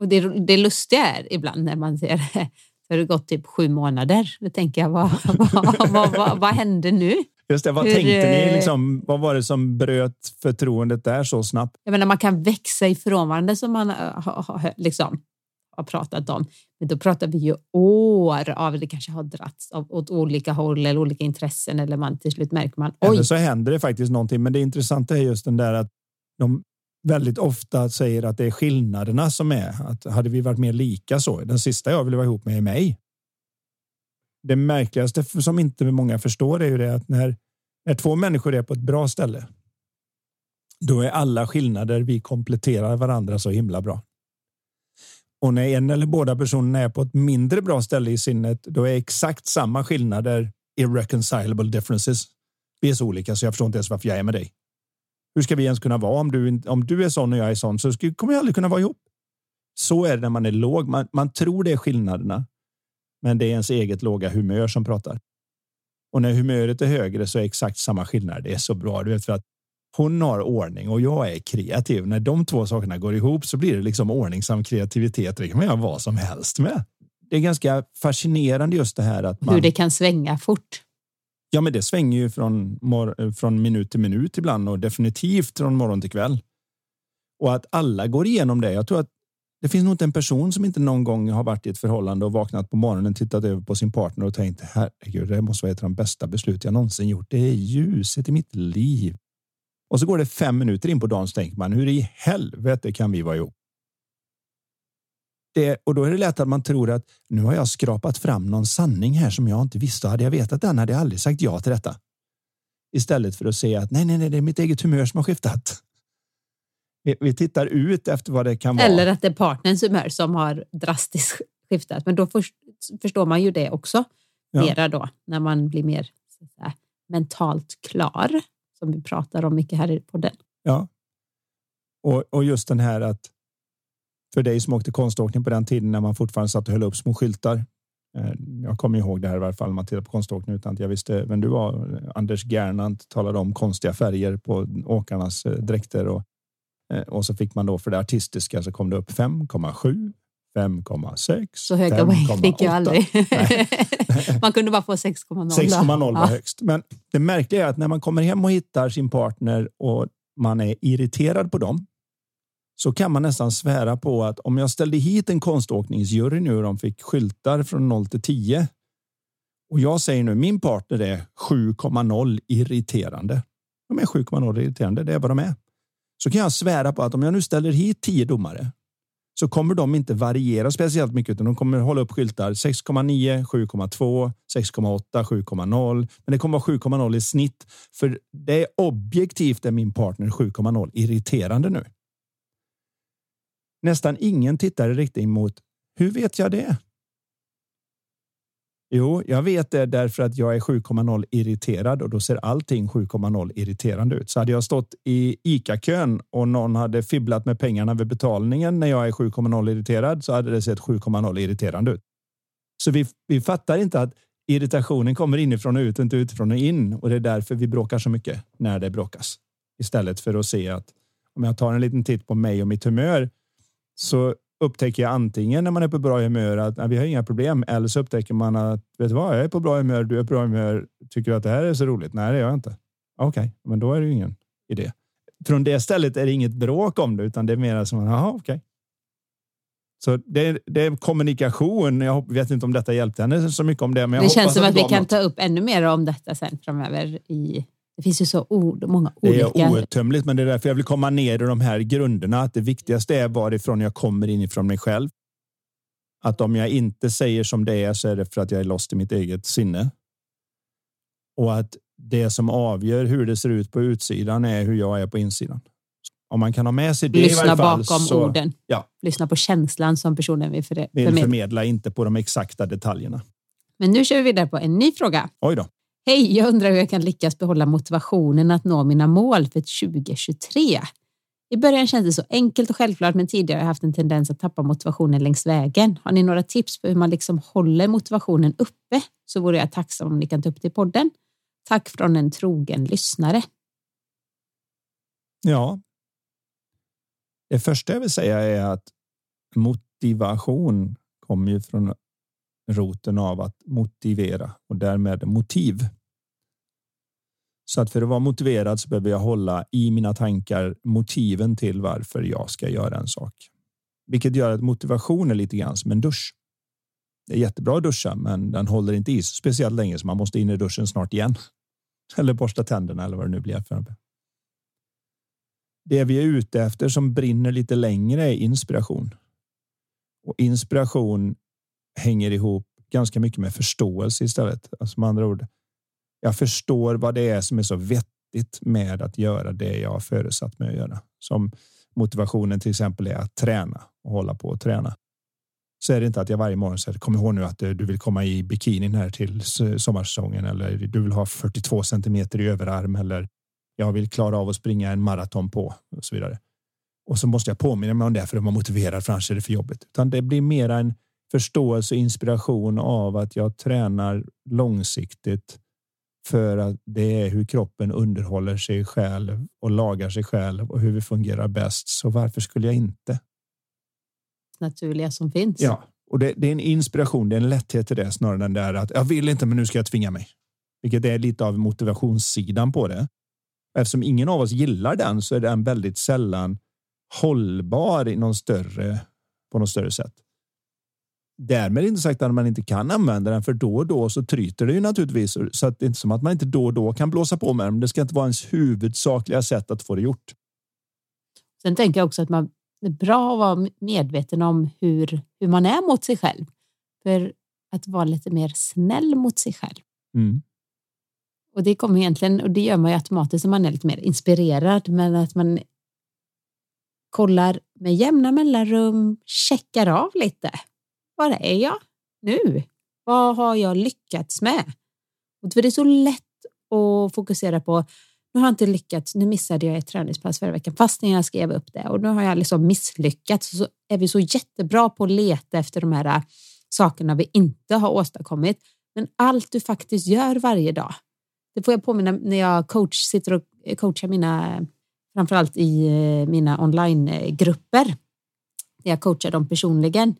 Och det, det lustiga är ibland när man ser det, så har det gått typ sju månader. Då tänker jag, vad, vad, vad, vad, vad hände nu? Just det, vad Hur, tänkte ni? Liksom, vad var det som bröt förtroendet där så snabbt? Jag menar, man kan växa ifrån varandra som man har, liksom, har pratat om. Men då pratar vi ju år av det kanske har dragits åt olika håll eller olika intressen eller man till slut märker man oj. Eller så händer det faktiskt någonting. Men det intressanta är just den där att de väldigt ofta säger att det är skillnaderna som är att hade vi varit mer lika så. Den sista jag vill vara ihop med är mig. Det märkligaste som inte många förstår är ju det att när, när två människor är på ett bra ställe. Då är alla skillnader vi kompletterar varandra så himla bra. Och när en eller båda personerna är på ett mindre bra ställe i sinnet, då är exakt samma skillnader irreconcilable differences. Vi är så olika så jag förstår inte ens varför jag är med dig. Hur ska vi ens kunna vara om du, om du är sån och jag är sån så kommer vi aldrig kunna vara ihop. Så är det när man är låg. Man, man tror det är skillnaderna, men det är ens eget låga humör som pratar. Och när humöret är högre så är exakt samma skillnad. Det är så bra, du vet, för att hon har ordning och jag är kreativ. När de två sakerna går ihop så blir det liksom ordningsam kreativitet. Det kan man göra vad som helst med. Det är ganska fascinerande just det här att man... Hur det kan svänga fort. Ja, men det svänger ju från, från minut till minut ibland och definitivt från morgon till kväll. Och att alla går igenom det. Jag tror att det finns nog inte en person som inte någon gång har varit i ett förhållande och vaknat på morgonen, tittat över på sin partner och tänkt herregud, det måste vara ett av de bästa beslut jag någonsin gjort. Det är ljuset i mitt liv. Och så går det fem minuter in på dagen så tänker man hur i helvete kan vi vara ihop? Det, och då är det lätt att man tror att nu har jag skrapat fram någon sanning här som jag inte visste. Hade jag vetat den hade jag aldrig sagt ja till detta. Istället för att säga att nej, nej, nej, det är mitt eget humör som har skiftat. Vi, vi tittar ut efter vad det kan vara. Eller att det är partners humör som har drastiskt skiftat. Men då först, förstår man ju det också. Ja. Mera då när man blir mer mentalt klar som vi pratar om mycket här i podden. Ja. Och, och just den här att för dig som åkte konståkning på den tiden när man fortfarande satt och höll upp små skyltar. Eh, jag kommer ihåg det här i varje fall man tittar på konståkning utan att jag visste vem du var. Anders Gernandt talade om konstiga färger på åkarnas eh, dräkter och, eh, och så fick man då för det artistiska så kom det upp 5,7 5,6. Så höga poäng fick jag aldrig. man kunde bara få 6,0. 6,0 var ja. högst. Men det märkliga är att när man kommer hem och hittar sin partner och man är irriterad på dem så kan man nästan svära på att om jag ställde hit en konståkningsjury nu och de fick skyltar från 0 till 10 och jag säger nu min partner är 7,0 irriterande. De är 7,0 irriterande. Det är vad de är. Så kan jag svära på att om jag nu ställer hit 10 domare så kommer de inte variera speciellt mycket utan de kommer hålla upp skyltar 6,9, 7,2, 6,8, 7,0. Men det kommer vara 7,0 i snitt för det är objektivt är min partner 7,0 irriterande nu. Nästan ingen tittar i riktning mot hur vet jag det? Jo, jag vet det därför att jag är 7,0 irriterad och då ser allting 7,0 irriterande ut. Så hade jag stått i ICA-kön och någon hade fibblat med pengarna vid betalningen när jag är 7,0 irriterad så hade det sett 7,0 irriterande ut. Så vi, vi fattar inte att irritationen kommer inifrån och ut, inte utifrån och in och det är därför vi bråkar så mycket när det bråkas. Istället för att se att om jag tar en liten titt på mig och mitt humör så upptäcker jag antingen när man är på bra humör att vi har inga problem eller så upptäcker man att vet du vad, jag är på bra humör, du är på bra humör. Tycker du att det här är så roligt? Nej, det gör jag inte. Okej, okay, men då är det ju ingen idé. Från det stället är det inget bråk om det, utan det är mer som jaha, okej. Okay. Så det är, det är kommunikation. Jag vet inte om detta hjälpte henne så mycket om det. Men det känns som att, att vi kan något. ta upp ännu mer om detta sen framöver i det finns ju så ord, många olika... Det är outtömligt, men det är därför jag vill komma ner i de här grunderna. Att det viktigaste är varifrån jag kommer inifrån mig själv. Att om jag inte säger som det är så är det för att jag är lost i mitt eget sinne. Och att det som avgör hur det ser ut på utsidan är hur jag är på insidan. Om man kan ha med sig det Lyssna i varje fall, bakom så, orden. Ja. Lyssna på känslan som personen vill, förmedla. vill förmedla, inte på de exakta detaljerna. Men nu kör vi vidare på en ny fråga. Oj då. Hej, jag undrar hur jag kan lyckas behålla motivationen att nå mina mål för 2023. I början kändes det så enkelt och självklart, men tidigare har jag haft en tendens att tappa motivationen längs vägen. Har ni några tips på hur man liksom håller motivationen uppe så vore jag tacksam om ni kan ta upp det i podden. Tack från en trogen lyssnare. Ja. Det första jag vill säga är att motivation kommer ju från roten av att motivera och därmed motiv. Så att för att vara motiverad så behöver jag hålla i mina tankar motiven till varför jag ska göra en sak. Vilket gör att motivation är lite grann som en dusch. Det är jättebra att duscha, men den håller inte i speciellt länge så man måste in i duschen snart igen. Eller borsta tänderna eller vad det nu blir. För. Det vi är ute efter som brinner lite längre är inspiration. Och inspiration hänger ihop ganska mycket med förståelse istället. Alltså med andra ord, jag förstår vad det är som är så vettigt med att göra det jag har föresatt mig att göra. Som motivationen till exempel är att träna och hålla på och träna. Så är det inte att jag varje morgon säger kom ihåg nu att eh, du vill komma i bikinin här till sommarsäsongen eller du vill ha 42 centimeter i överarm eller jag vill klara av att springa en maraton på och så vidare. Och så måste jag påminna mig om det för att vara motiverad för annars är det för jobbigt. Utan det blir mer en förståelse och inspiration av att jag tränar långsiktigt för att det är hur kroppen underhåller sig själv och lagar sig själv och hur vi fungerar bäst. Så varför skulle jag inte? Naturliga som finns. Ja, och det, det är en inspiration. Det är en lätthet till det snarare än där att jag vill inte, men nu ska jag tvinga mig. Vilket är lite av motivationssidan på det. Eftersom ingen av oss gillar den så är den väldigt sällan hållbar i någon större på något större sätt. Därmed inte sagt att man inte kan använda den, för då och då så tryter det ju naturligtvis så att det är inte som att man inte då och då kan blåsa på med den. Det ska inte vara ens huvudsakliga sätt att få det gjort. Sen tänker jag också att man det är bra att vara medveten om hur, hur man är mot sig själv. För att vara lite mer snäll mot sig själv. Mm. Och det kommer egentligen, och det gör man ju automatiskt om man är lite mer inspirerad, men att man kollar med jämna mellanrum, checkar av lite. Var är jag nu? Vad har jag lyckats med? Och det är så lätt att fokusera på nu har jag inte lyckats, nu missade jag ett träningspass förra veckan fastän jag skrev upp det och nu har jag liksom misslyckats. Så är vi så jättebra på att leta efter de här äh, sakerna vi inte har åstadkommit. Men allt du faktiskt gör varje dag. Det får jag påminna när jag coach, sitter och coachar mina, framförallt i äh, mina onlinegrupper. Jag coachar dem personligen.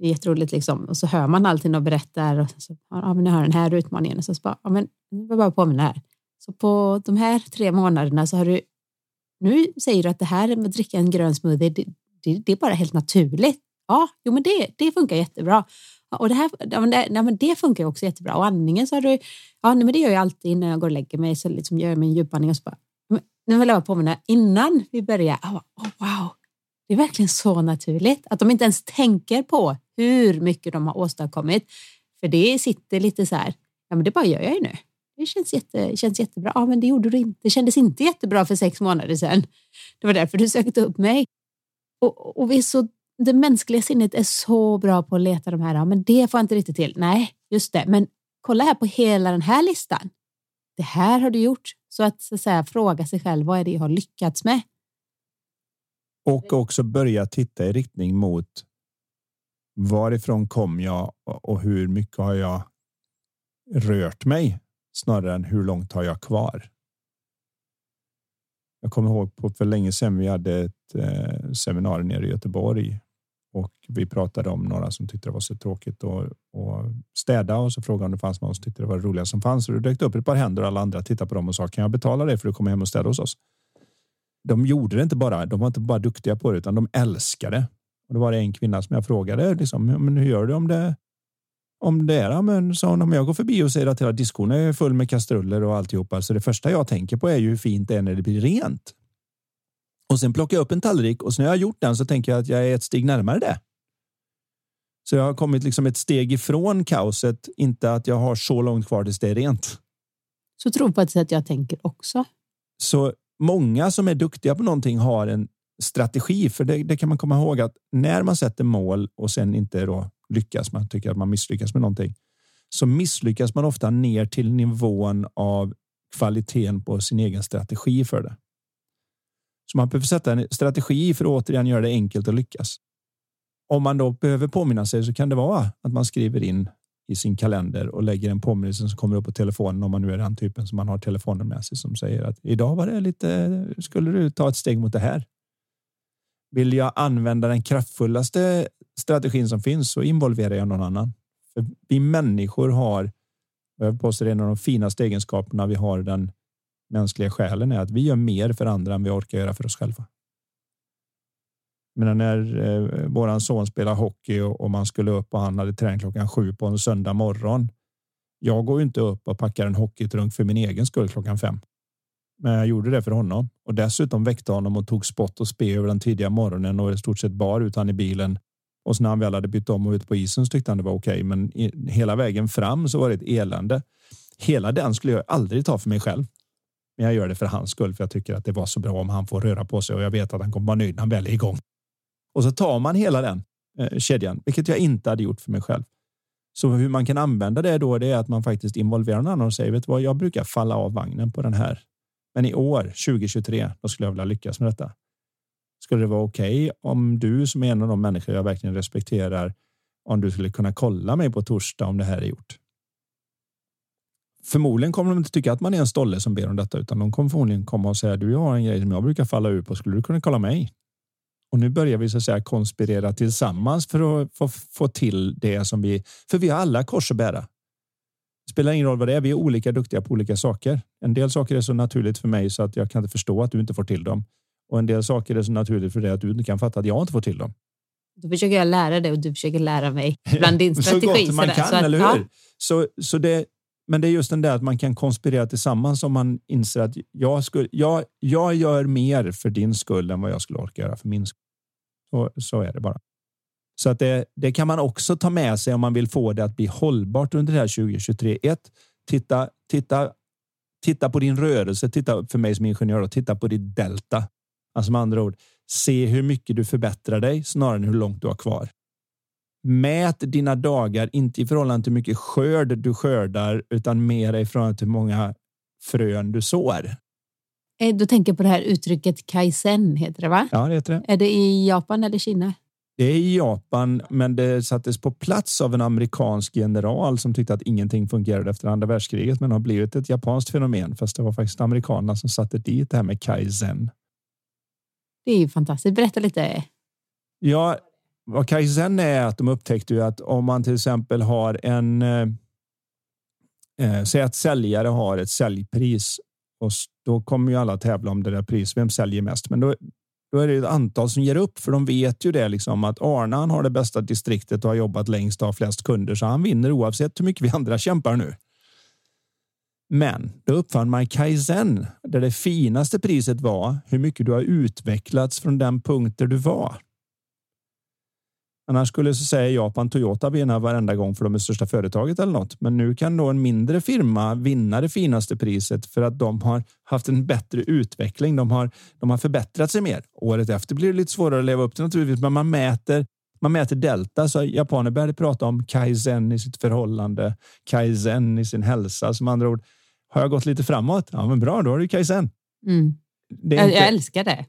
Det är jätteroligt liksom. Och så hör man allting och berättar. Och så, ja, ah, men jag har den här utmaningen. Och så bara, ja, men nu vill jag bara påminna här. Så på de här tre månaderna så har du, nu säger du att det här med att dricka en grön smoothie, det, det, det är bara helt naturligt. Ja, jo, men det, det funkar jättebra. Och det, här, ja, men det, ja, men det funkar också jättebra. Och andningen så har du, ja, nej, men det gör jag alltid innan jag går och lägger mig, så liksom gör jag min djupandning och så bara, nu vill jag påminna innan vi börjar, oh, wow, det är verkligen så naturligt att de inte ens tänker på hur mycket de har åstadkommit. För det sitter lite så här, ja men det bara gör jag ju nu det känns, jätte, känns jättebra. Ja, men det gjorde du inte. Det kändes inte jättebra för sex månader sedan. Det var därför du sökte upp mig. Och, och vi är så, det mänskliga sinnet är så bra på att leta de här. Ja, men det får jag inte riktigt till. Nej, just det. Men kolla här på hela den här listan. Det här har du gjort. Så att, så att säga, fråga sig själv, vad är det jag har lyckats med? Och också börja titta i riktning mot varifrån kom jag och hur mycket har jag rört mig snarare än hur långt har jag kvar? Jag kommer ihåg på för länge sedan vi hade ett eh, seminarium nere i Göteborg och vi pratade om några som tyckte det var så tråkigt och städa och så frågade om det fanns någon som tyckte det var det roliga som fanns och det dök upp ett par händer och alla andra tittade på dem och sa kan jag betala dig för att komma hem och städa hos oss? De gjorde det inte bara. De var inte bara duktiga på det utan de älskade. Och då var det en kvinna som jag frågade liksom, men hur gör du om det om det är, men sa hon, om jag går förbi och ser att hela diskon är full med kastruller och alltihopa, så det första jag tänker på är ju hur fint det är när det blir rent. Och sen plockar jag upp en tallrik och så när jag har gjort den så tänker jag att jag är ett steg närmare det. Så jag har kommit liksom ett steg ifrån kaoset, inte att jag har så långt kvar tills det är rent. Så tro på ett sätt jag tänker också. Så många som är duktiga på någonting har en strategi, för det, det kan man komma ihåg att när man sätter mål och sen inte då lyckas, man tycker att man misslyckas med någonting, så misslyckas man ofta ner till nivån av kvaliteten på sin egen strategi för det. Så man behöver sätta en strategi för att återigen göra det enkelt att lyckas. Om man då behöver påminna sig så kan det vara att man skriver in i sin kalender och lägger en påminnelse som kommer upp på telefonen om man nu är den typen som man har telefonen med sig som säger att idag var det lite. Skulle du ta ett steg mot det här? Vill jag använda den kraftfullaste strategin som finns så involverar jag någon annan. För vi människor har. Jag påstår en av de finaste egenskaperna vi har den mänskliga själen är att vi gör mer för andra än vi orkar göra för oss själva. Men när eh, våran son spelar hockey och, och, man skulle upp och han hade träning klockan sju på en söndag morgon. Jag går ju inte upp och packar en hockeytrunk för min egen skull klockan fem. Men jag gjorde det för honom och dessutom väckte honom och tog spott och spe över den tidiga morgonen och i stort sett bar ut han i bilen. Och sen när han väl hade bytt om och ut på isen så tyckte han det var okej, okay, men i, hela vägen fram så var det ett elände. Hela den skulle jag aldrig ta för mig själv. Men jag gör det för hans skull, för jag tycker att det var så bra om han får röra på sig och jag vet att han kommer vara nöjd när han väl är igång. Och så tar man hela den eh, kedjan, vilket jag inte hade gjort för mig själv. Så hur man kan använda det då, det är att man faktiskt involverar någon annan och säger, vet du vad, jag brukar falla av vagnen på den här. Men i år 2023, då skulle jag vilja lyckas med detta. Skulle det vara okej okay om du som är en av de människor jag verkligen respekterar, om du skulle kunna kolla mig på torsdag om det här är gjort? Förmodligen kommer de inte tycka att man är en stolle som ber om detta, utan de kommer förmodligen komma och säga du jag har en grej som jag brukar falla ur på. Skulle du kunna kolla mig? Och nu börjar vi så att säga konspirera tillsammans för att få, få till det som vi, för vi har alla kors att bära. Spelar ingen roll vad det är. Vi är olika duktiga på olika saker. En del saker är så naturligt för mig så att jag kan inte förstå att du inte får till dem. Och en del saker är så naturligt för dig att du inte kan fatta att jag inte får till dem. Då försöker jag lära dig och du försöker lära mig bland din strategi. så gott man kan, så att, eller hur? Ja. Så, så det, men det är just den där att man kan konspirera tillsammans om man inser att jag, skulle, jag, jag gör mer för din skull än vad jag skulle orka göra för min skull. Så, så är det bara. Så att det, det kan man också ta med sig om man vill få det att bli hållbart under det här 2023. Ett, titta, titta, titta på din rörelse. Titta för mig som ingenjör och titta på ditt delta. Alltså med andra ord, se hur mycket du förbättrar dig snarare än hur långt du har kvar. Mät dina dagar, inte i förhållande till hur mycket skörd du skördar, utan mer i förhållande till hur många frön du sår. Eh, du tänker på det här uttrycket kaizen, heter det va? Ja, det heter det. Är det i Japan eller Kina? Det är i Japan, men det sattes på plats av en amerikansk general som tyckte att ingenting fungerade efter andra världskriget, men har blivit ett japanskt fenomen. Fast det var faktiskt amerikanerna som satte dit det här med kaizen. Det är ju fantastiskt. Berätta lite. Ja, vad kaizen är att de upptäckte ju att om man till exempel har en. Eh, eh säg att säljare har ett säljpris och då kommer ju alla tävla om det där priset. Vem säljer mest? Men då, då är det ett antal som ger upp för de vet ju det liksom att Arnan har det bästa distriktet och har jobbat längst och har flest kunder så han vinner oavsett hur mycket vi andra kämpar nu. Men då uppfann man kaizen där det finaste priset var hur mycket du har utvecklats från den punkt där du var. Annars skulle så säga Japan Toyota vinna varenda gång för de är största företaget eller något. Men nu kan då en mindre firma vinna det finaste priset för att de har haft en bättre utveckling. De har, de har förbättrat sig mer. Året efter blir det lite svårare att leva upp till naturligtvis, men man mäter man mäter delta, så japaner började prata om kaizen i sitt förhållande, kaizen i sin hälsa. Som andra ord, har jag gått lite framåt? Ja, men bra, då har du kaizen. Mm. Inte, jag, jag älskar det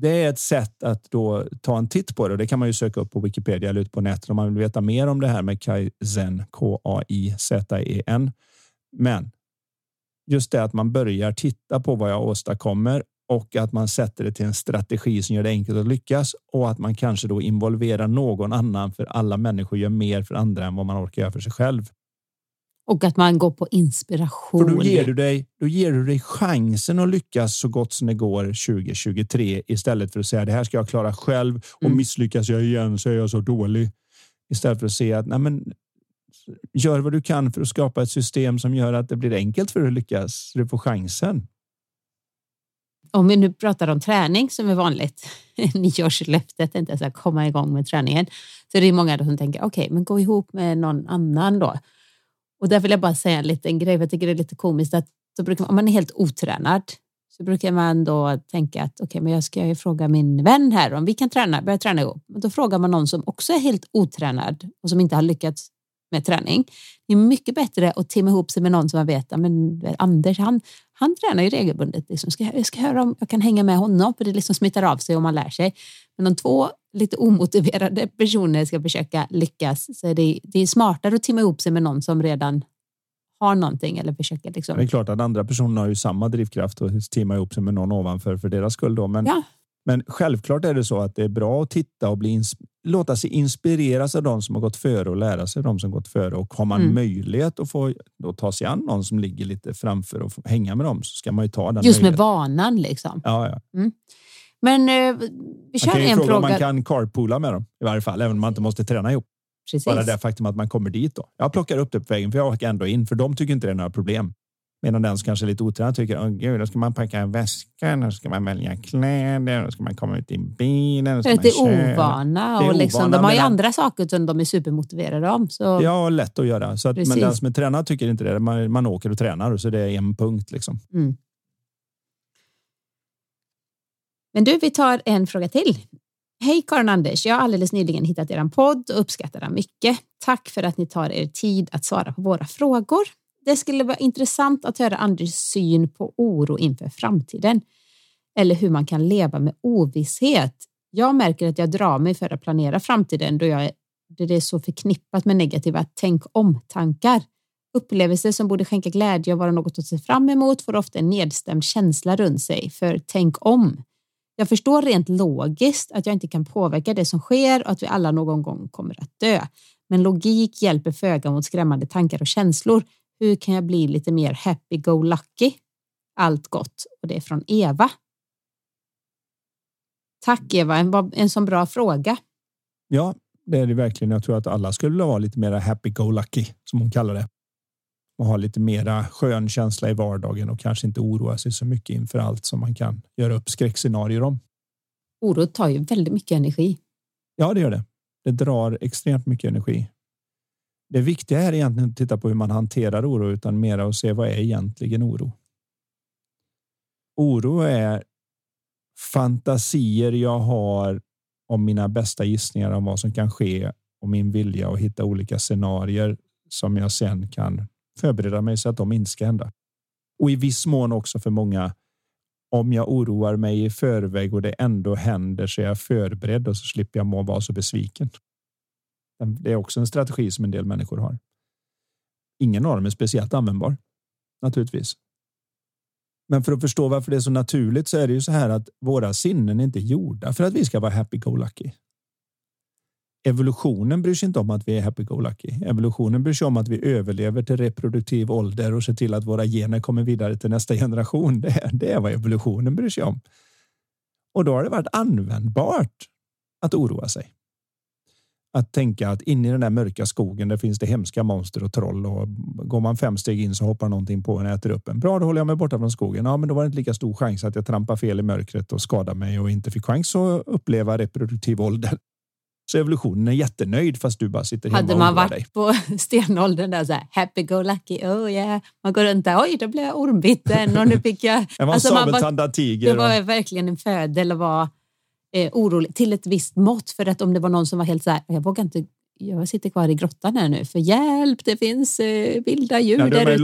det är ett sätt att då ta en titt på det och det kan man ju söka upp på Wikipedia eller ut på nätet om man vill veta mer om det här med Kaizen, K-A-I-Z-E-N. Men just det att man börjar titta på vad jag åstadkommer och att man sätter det till en strategi som gör det enkelt att lyckas och att man kanske då involverar någon annan för alla människor gör mer för andra än vad man orkar göra för sig själv. Och att man går på inspiration. För då ger du dig, då ger du dig chansen att lyckas så gott som det går 2023 istället för att säga det här ska jag klara själv och mm. misslyckas jag igen så är jag så dålig. Istället för att säga att nej, men, gör vad du kan för att skapa ett system som gör att det blir enkelt för dig att lyckas. Du får chansen. Om vi nu pratar om träning som är vanligt, nyårslöftet, inte att komma igång med träningen, så är det många som tänker okej, okay, men gå ihop med någon annan då. Och där vill jag bara säga en liten grej, jag tycker det är lite komiskt att då brukar man, om man är helt otränad så brukar man då tänka att okej, okay, men jag ska ju fråga min vän här om vi kan träna, börja träna ihop. Men då frågar man någon som också är helt otränad och som inte har lyckats med träning. Det är mycket bättre att timma ihop sig med någon som man vet, men Anders, han, han tränar ju regelbundet. Liksom. Ska, jag ska höra om jag kan hänga med honom, för det liksom smittar av sig om man lär sig. Men om två lite omotiverade personer ska försöka lyckas så är det, det är smartare att timma ihop sig med någon som redan har någonting eller försöker. Liksom. Det är klart att andra personer har ju samma drivkraft och teama ihop sig med någon ovanför för deras skull. Då. Men, ja. Men självklart är det så att det är bra att titta och bli låta sig inspireras av de som har gått före och lära sig de som gått före. Och har man mm. möjlighet att få då, ta sig an någon som ligger lite framför och hänga med dem så ska man ju ta den. Just med vanan liksom. Ja, ja. Mm. Men eh, vi kör man kan en fråga. Om man kan carpoola med dem i varje fall, även om man inte måste träna ihop. Precis. Bara det faktum att man kommer dit. Då. Jag plockar upp det på vägen för jag åker ändå in för de tycker inte det är några problem. Medan den som kanske är lite otränad tycker att då ska man packa väskan, då ska man välja kläder, då ska man komma ut i bilen. För att det är ovana och liksom, de har ju andra saker som de är supermotiverade om. Så... Ja, lätt att göra. Så att, men den som är tränad tycker inte det. Man, man åker och tränar så det är en punkt. Liksom. Mm. Men du, vi tar en fråga till. Hej Karin Anders, jag har alldeles nyligen hittat er podd och uppskattar den mycket. Tack för att ni tar er tid att svara på våra frågor. Det skulle vara intressant att höra Anders syn på oro inför framtiden eller hur man kan leva med ovisshet. Jag märker att jag drar mig för att planera framtiden då jag, det är så förknippat med negativa tänk om-tankar. Upplevelser som borde skänka glädje och vara något att se fram emot får ofta en nedstämd känsla runt sig för tänk om. Jag förstår rent logiskt att jag inte kan påverka det som sker och att vi alla någon gång kommer att dö. Men logik hjälper föga mot skrämmande tankar och känslor. Hur kan jag bli lite mer happy-go-lucky? Allt gott. Och det är från Eva. Tack Eva, en, en sån bra fråga. Ja, det är det verkligen. Jag tror att alla skulle vara lite mer happy-go-lucky som hon kallar det och ha lite mera skön känsla i vardagen och kanske inte oroa sig så mycket inför allt som man kan göra upp skräckscenarier om. Oro tar ju väldigt mycket energi. Ja, det gör det. Det drar extremt mycket energi. Det viktiga är egentligen att titta på hur man hanterar oro utan mera att se vad är egentligen oro. Oro är fantasier jag har om mina bästa gissningar om vad som kan ske och min vilja att hitta olika scenarier som jag sen kan förbereda mig så att de inte ska hända. Och i viss mån också för många. Om jag oroar mig i förväg och det ändå händer så är jag förberedd och så slipper jag må vara så besviken. Det är också en strategi som en del människor har. Ingen av dem är speciellt användbar naturligtvis. Men för att förstå varför det är så naturligt så är det ju så här att våra sinnen är inte gjorda för att vi ska vara happy go lucky. Evolutionen bryr sig inte om att vi är happy-go-lucky. Evolutionen bryr sig om att vi överlever till reproduktiv ålder och ser till att våra gener kommer vidare till nästa generation. Det är, det är vad evolutionen bryr sig om. Och då har det varit användbart att oroa sig. Att tänka att inne i den där mörka skogen där finns det hemska monster och troll och går man fem steg in så hoppar någonting på en och äter upp en. Bra, då håller jag mig borta från skogen. Ja, men då var det inte lika stor chans att jag trampar fel i mörkret och skadar mig och inte fick chans att uppleva reproduktiv ålder. Så evolutionen är jättenöjd fast du bara sitter hemma Hade man varit dig. på stenåldern där så här happy go lucky, oh yeah. Man går runt där, oj då blev jag ormbiten och nu fick jag... Det var en alltså, sabeltandad tiger. Det var och... verkligen en födel att vara eh, orolig till ett visst mått för att om det var någon som var helt så här, jag vågar inte jag sitter kvar i grottan här nu för hjälp, det finns eh, vilda djur ja, där ute.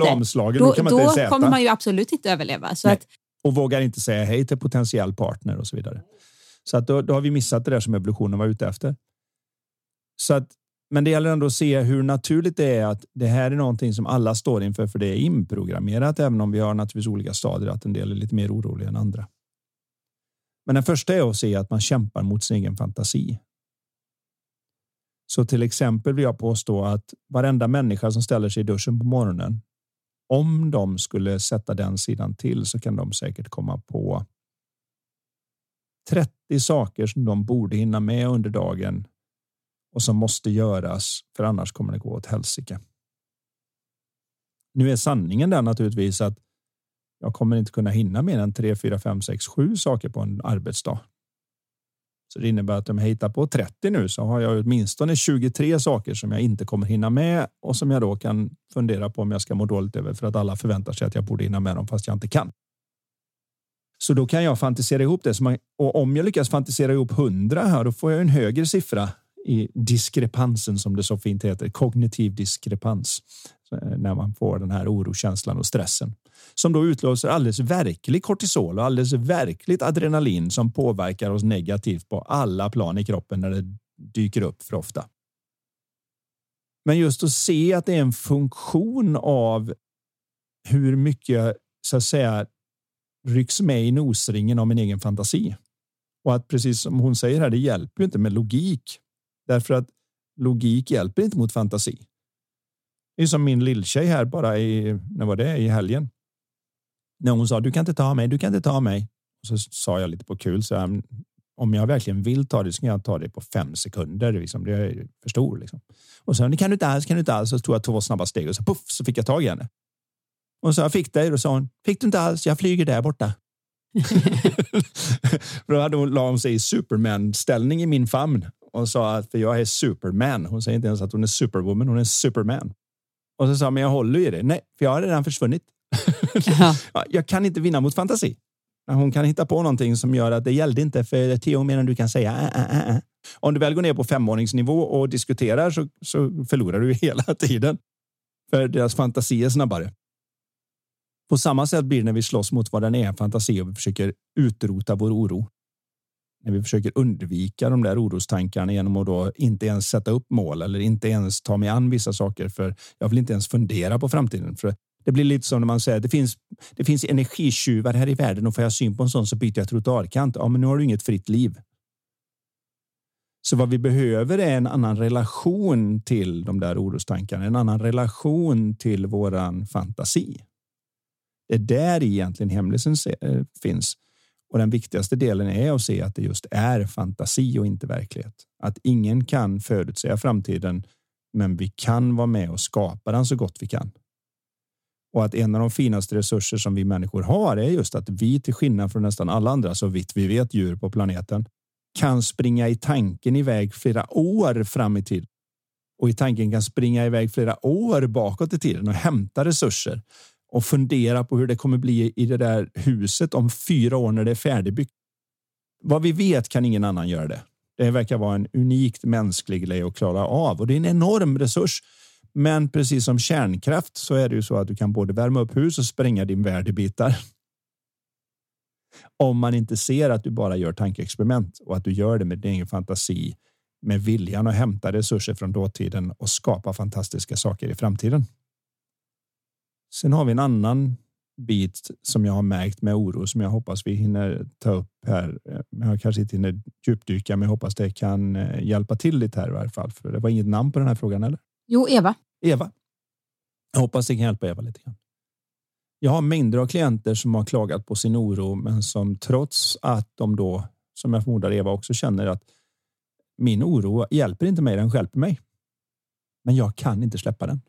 Då, då, då kommer man ju absolut inte överleva. Så att, och vågar inte säga hej till potentiell partner och så vidare. Så att då, då har vi missat det där som evolutionen var ute efter. Så att, men det gäller ändå att se hur naturligt det är att det här är någonting som alla står inför, för det är inprogrammerat, även om vi har naturligtvis olika stadier, att en del är lite mer oroliga än andra. Men den första är att se att man kämpar mot sin egen fantasi. Så till exempel vill jag påstå att varenda människa som ställer sig i duschen på morgonen, om de skulle sätta den sidan till så kan de säkert komma på 30 saker som de borde hinna med under dagen och som måste göras för annars kommer det gå åt helsike. Nu är sanningen den naturligtvis att jag kommer inte kunna hinna mer än 3, 4, 5, 6, 7 saker på en arbetsdag. Så det innebär att om jag hittar på 30 nu så har jag åtminstone 23 saker som jag inte kommer hinna med och som jag då kan fundera på om jag ska må dåligt över för att alla förväntar sig att jag borde hinna med dem fast jag inte kan. Så då kan jag fantisera ihop det. och om jag lyckas fantisera ihop 100 här, då får jag en högre siffra i diskrepansen som det så fint heter, kognitiv diskrepans. Eh, när man får den här orokänslan och stressen som då utlöser alldeles verklig kortisol och alldeles verkligt adrenalin som påverkar oss negativt på alla plan i kroppen när det dyker upp för ofta. Men just att se att det är en funktion av hur mycket så att säga rycks med i nosringen av min egen fantasi. Och att precis som hon säger här, det hjälper inte med logik. Därför att logik hjälper inte mot fantasi. Det är som min lilltjej här bara i, när var det, i helgen. När hon sa du kan inte ta mig, du kan inte ta mig. Och så sa jag lite på kul så här, om jag verkligen vill ta det så kan jag ta det på fem sekunder. Liksom. Det är för stor. Liksom. Och sen det kan du inte alls, kan du inte alls. Så tog jag två snabba steg och så puff så fick jag tag i henne. Och så jag fick dig, och sa hon fick du inte alls. Jag flyger där borta. då hade hon la hon sig i Superman ställning i min famn och sa att för jag är Superman. Hon säger inte ens att hon är Superwoman. Hon är Superman. Och så sa men jag håller i det. Nej, för jag har redan försvunnit jag kan inte vinna mot fantasi. Hon kan hitta på någonting som gör att det gällde inte för tio år mer än du kan säga. Äh, äh, äh. Om du väl går ner på femåringsnivå och diskuterar så, så förlorar du hela tiden. För deras fantasi är snabbare. På samma sätt blir det när vi slåss mot vad den är, fantasi, och vi försöker utrota vår oro. När vi försöker undvika de där orostankarna genom att då inte ens sätta upp mål eller inte ens ta mig an vissa saker. För jag vill inte ens fundera på framtiden. För det blir lite som när man säger det finns, det finns energitjuvar här i världen och får jag syn på en sån så byter jag trottoarkant. Ja, men nu har du inget fritt liv. Så vad vi behöver är en annan relation till de där orostankarna, en annan relation till våran fantasi. Det är där egentligen hemlisen eh, finns. Och den viktigaste delen är att se att det just är fantasi och inte verklighet. Att ingen kan förutsäga framtiden, men vi kan vara med och skapa den så gott vi kan. Och att en av de finaste resurser som vi människor har är just att vi till skillnad från nästan alla andra så vitt vi vet djur på planeten kan springa i tanken iväg flera år fram i tiden. och i tanken kan springa iväg flera år bakåt i tiden och hämta resurser och fundera på hur det kommer bli i det där huset om fyra år när det är färdigbyggt. Vad vi vet kan ingen annan göra det. Det verkar vara en unikt mänsklig grej att klara av och det är en enorm resurs. Men precis som kärnkraft så är det ju så att du kan både värma upp hus och spränga din värld i bitar. Om man inte ser att du bara gör tankeexperiment och att du gör det med din egen fantasi, med viljan att hämta resurser från dåtiden och skapa fantastiska saker i framtiden. Sen har vi en annan bit som jag har märkt med oro som jag hoppas vi hinner ta upp här. Jag kanske inte hinner djupdyka, men jag hoppas det kan eh, hjälpa till lite här i varje fall. För det var inget namn på den här frågan eller? Jo, Eva. Eva. Jag hoppas det kan hjälpa Eva lite grann. Jag har mängder av klienter som har klagat på sin oro, men som trots att de då, som jag förmodar Eva också känner att min oro hjälper inte mig, den hjälper mig. Men jag kan inte släppa den.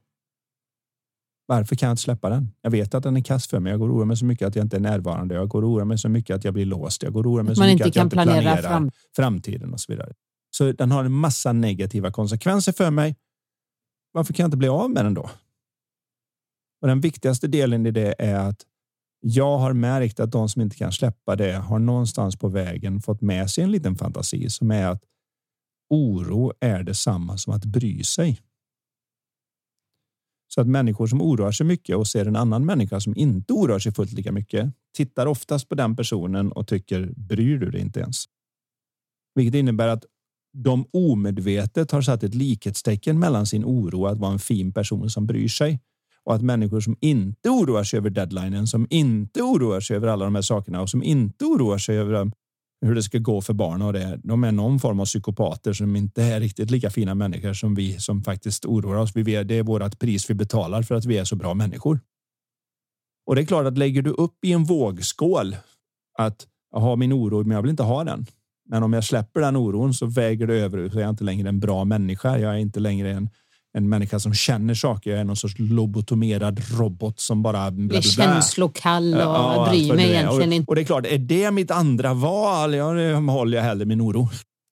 Varför kan jag inte släppa den? Jag vet att den är kass för mig. Jag går och oroar mig så mycket att jag inte är närvarande. Jag går och oroar mig så mycket att jag blir låst. Jag går och oroar mig så mycket att jag inte planerar fram. framtiden och så vidare. Så den har en massa negativa konsekvenser för mig. Varför kan jag inte bli av med den då? Och den viktigaste delen i det är att jag har märkt att de som inte kan släppa det har någonstans på vägen fått med sig en liten fantasi som är att oro är detsamma som att bry sig. Så att människor som oroar sig mycket och ser en annan människa som inte oroar sig fullt lika mycket tittar oftast på den personen och tycker bryr du dig inte ens? Vilket innebär att de omedvetet har satt ett likhetstecken mellan sin oro att vara en fin person som bryr sig och att människor som inte oroar sig över deadlinen, som inte oroar sig över alla de här sakerna och som inte oroar sig över um, hur det ska gå för barn och det. De är någon form av psykopater som inte är riktigt lika fina människor som vi som faktiskt oroar oss. Vi det är vårt pris vi betalar för att vi är så bra människor. Och det är klart att lägger du upp i en vågskål att jag har min oro, men jag vill inte ha den. Men om jag släpper den oron så väger det över så är jag inte längre en bra människa. Jag är inte längre en en människa som känner saker. Jag är någon sorts lobotomerad robot som bara... Bla, bla, bla. Känslokall och ja, bryr mig egentligen inte. Och det är klart, är det mitt andra val? Ja, det håller jag hellre min oro.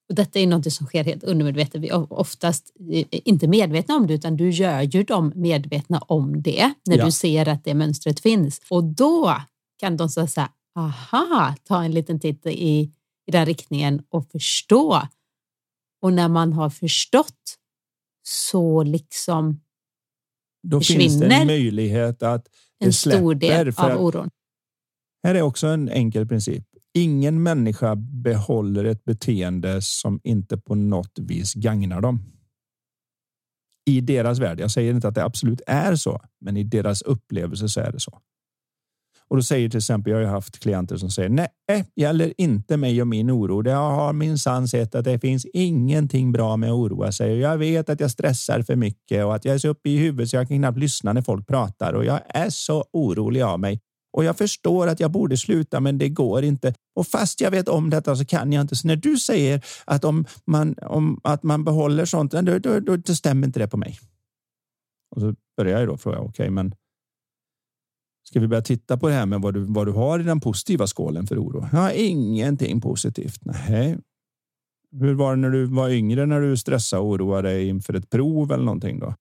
Och detta är något som sker helt undermedvetet. Vi är oftast inte medvetna om det, utan du gör ju dem medvetna om det när ja. du ser att det mönstret finns. Och då kan de säga, aha, ta en liten titt i, i den riktningen och förstå Och när man har förstått så liksom Då finns det en möjlighet att det en stor del av oron. Här är också en enkel princip. Ingen människa behåller ett beteende som inte på något vis gagnar dem. I deras värld. Jag säger inte att det absolut är så, men i deras upplevelse så är det så. Och då säger till exempel, jag har haft klienter som säger nej, eh, gäller inte mig och min oro. Jag har minsann sett att det finns ingenting bra med att oroa sig. Jag vet att jag stressar för mycket och att jag är så uppe i huvudet så jag kan knappt lyssna när folk pratar och jag är så orolig av mig. Och jag förstår att jag borde sluta, men det går inte. Och fast jag vet om detta så kan jag inte. Så när du säger att om man, om, att man behåller sånt, då, då, då, då stämmer inte det på mig. Och så börjar jag då fråga, okej, okay, men Ska vi börja titta på det här med vad du, vad du har i den positiva skålen för oro? Ja, ingenting positivt. Nej. Hur var det när du var yngre när du stressade och oroade dig inför ett prov eller någonting då?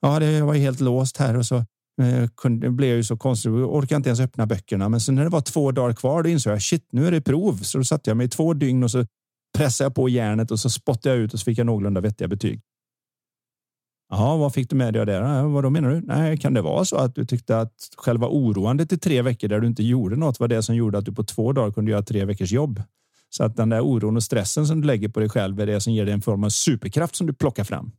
Ja, det var helt låst här och så eh, det blev ju så konstigt. Jag orkade inte ens öppna böckerna. Men sen när det var två dagar kvar, då insåg jag shit, nu är det prov. Så då satte jag mig i två dygn och så pressade jag på järnet och så spottade jag ut och så fick jag någorlunda vettiga betyg. Ja, vad fick du med dig av det? Vad då menar du? Nej, kan det vara så att du tyckte att själva oroandet i tre veckor där du inte gjorde något var det som gjorde att du på två dagar kunde göra tre veckors jobb? Så att den där oron och stressen som du lägger på dig själv är det som ger dig en form av superkraft som du plockar fram.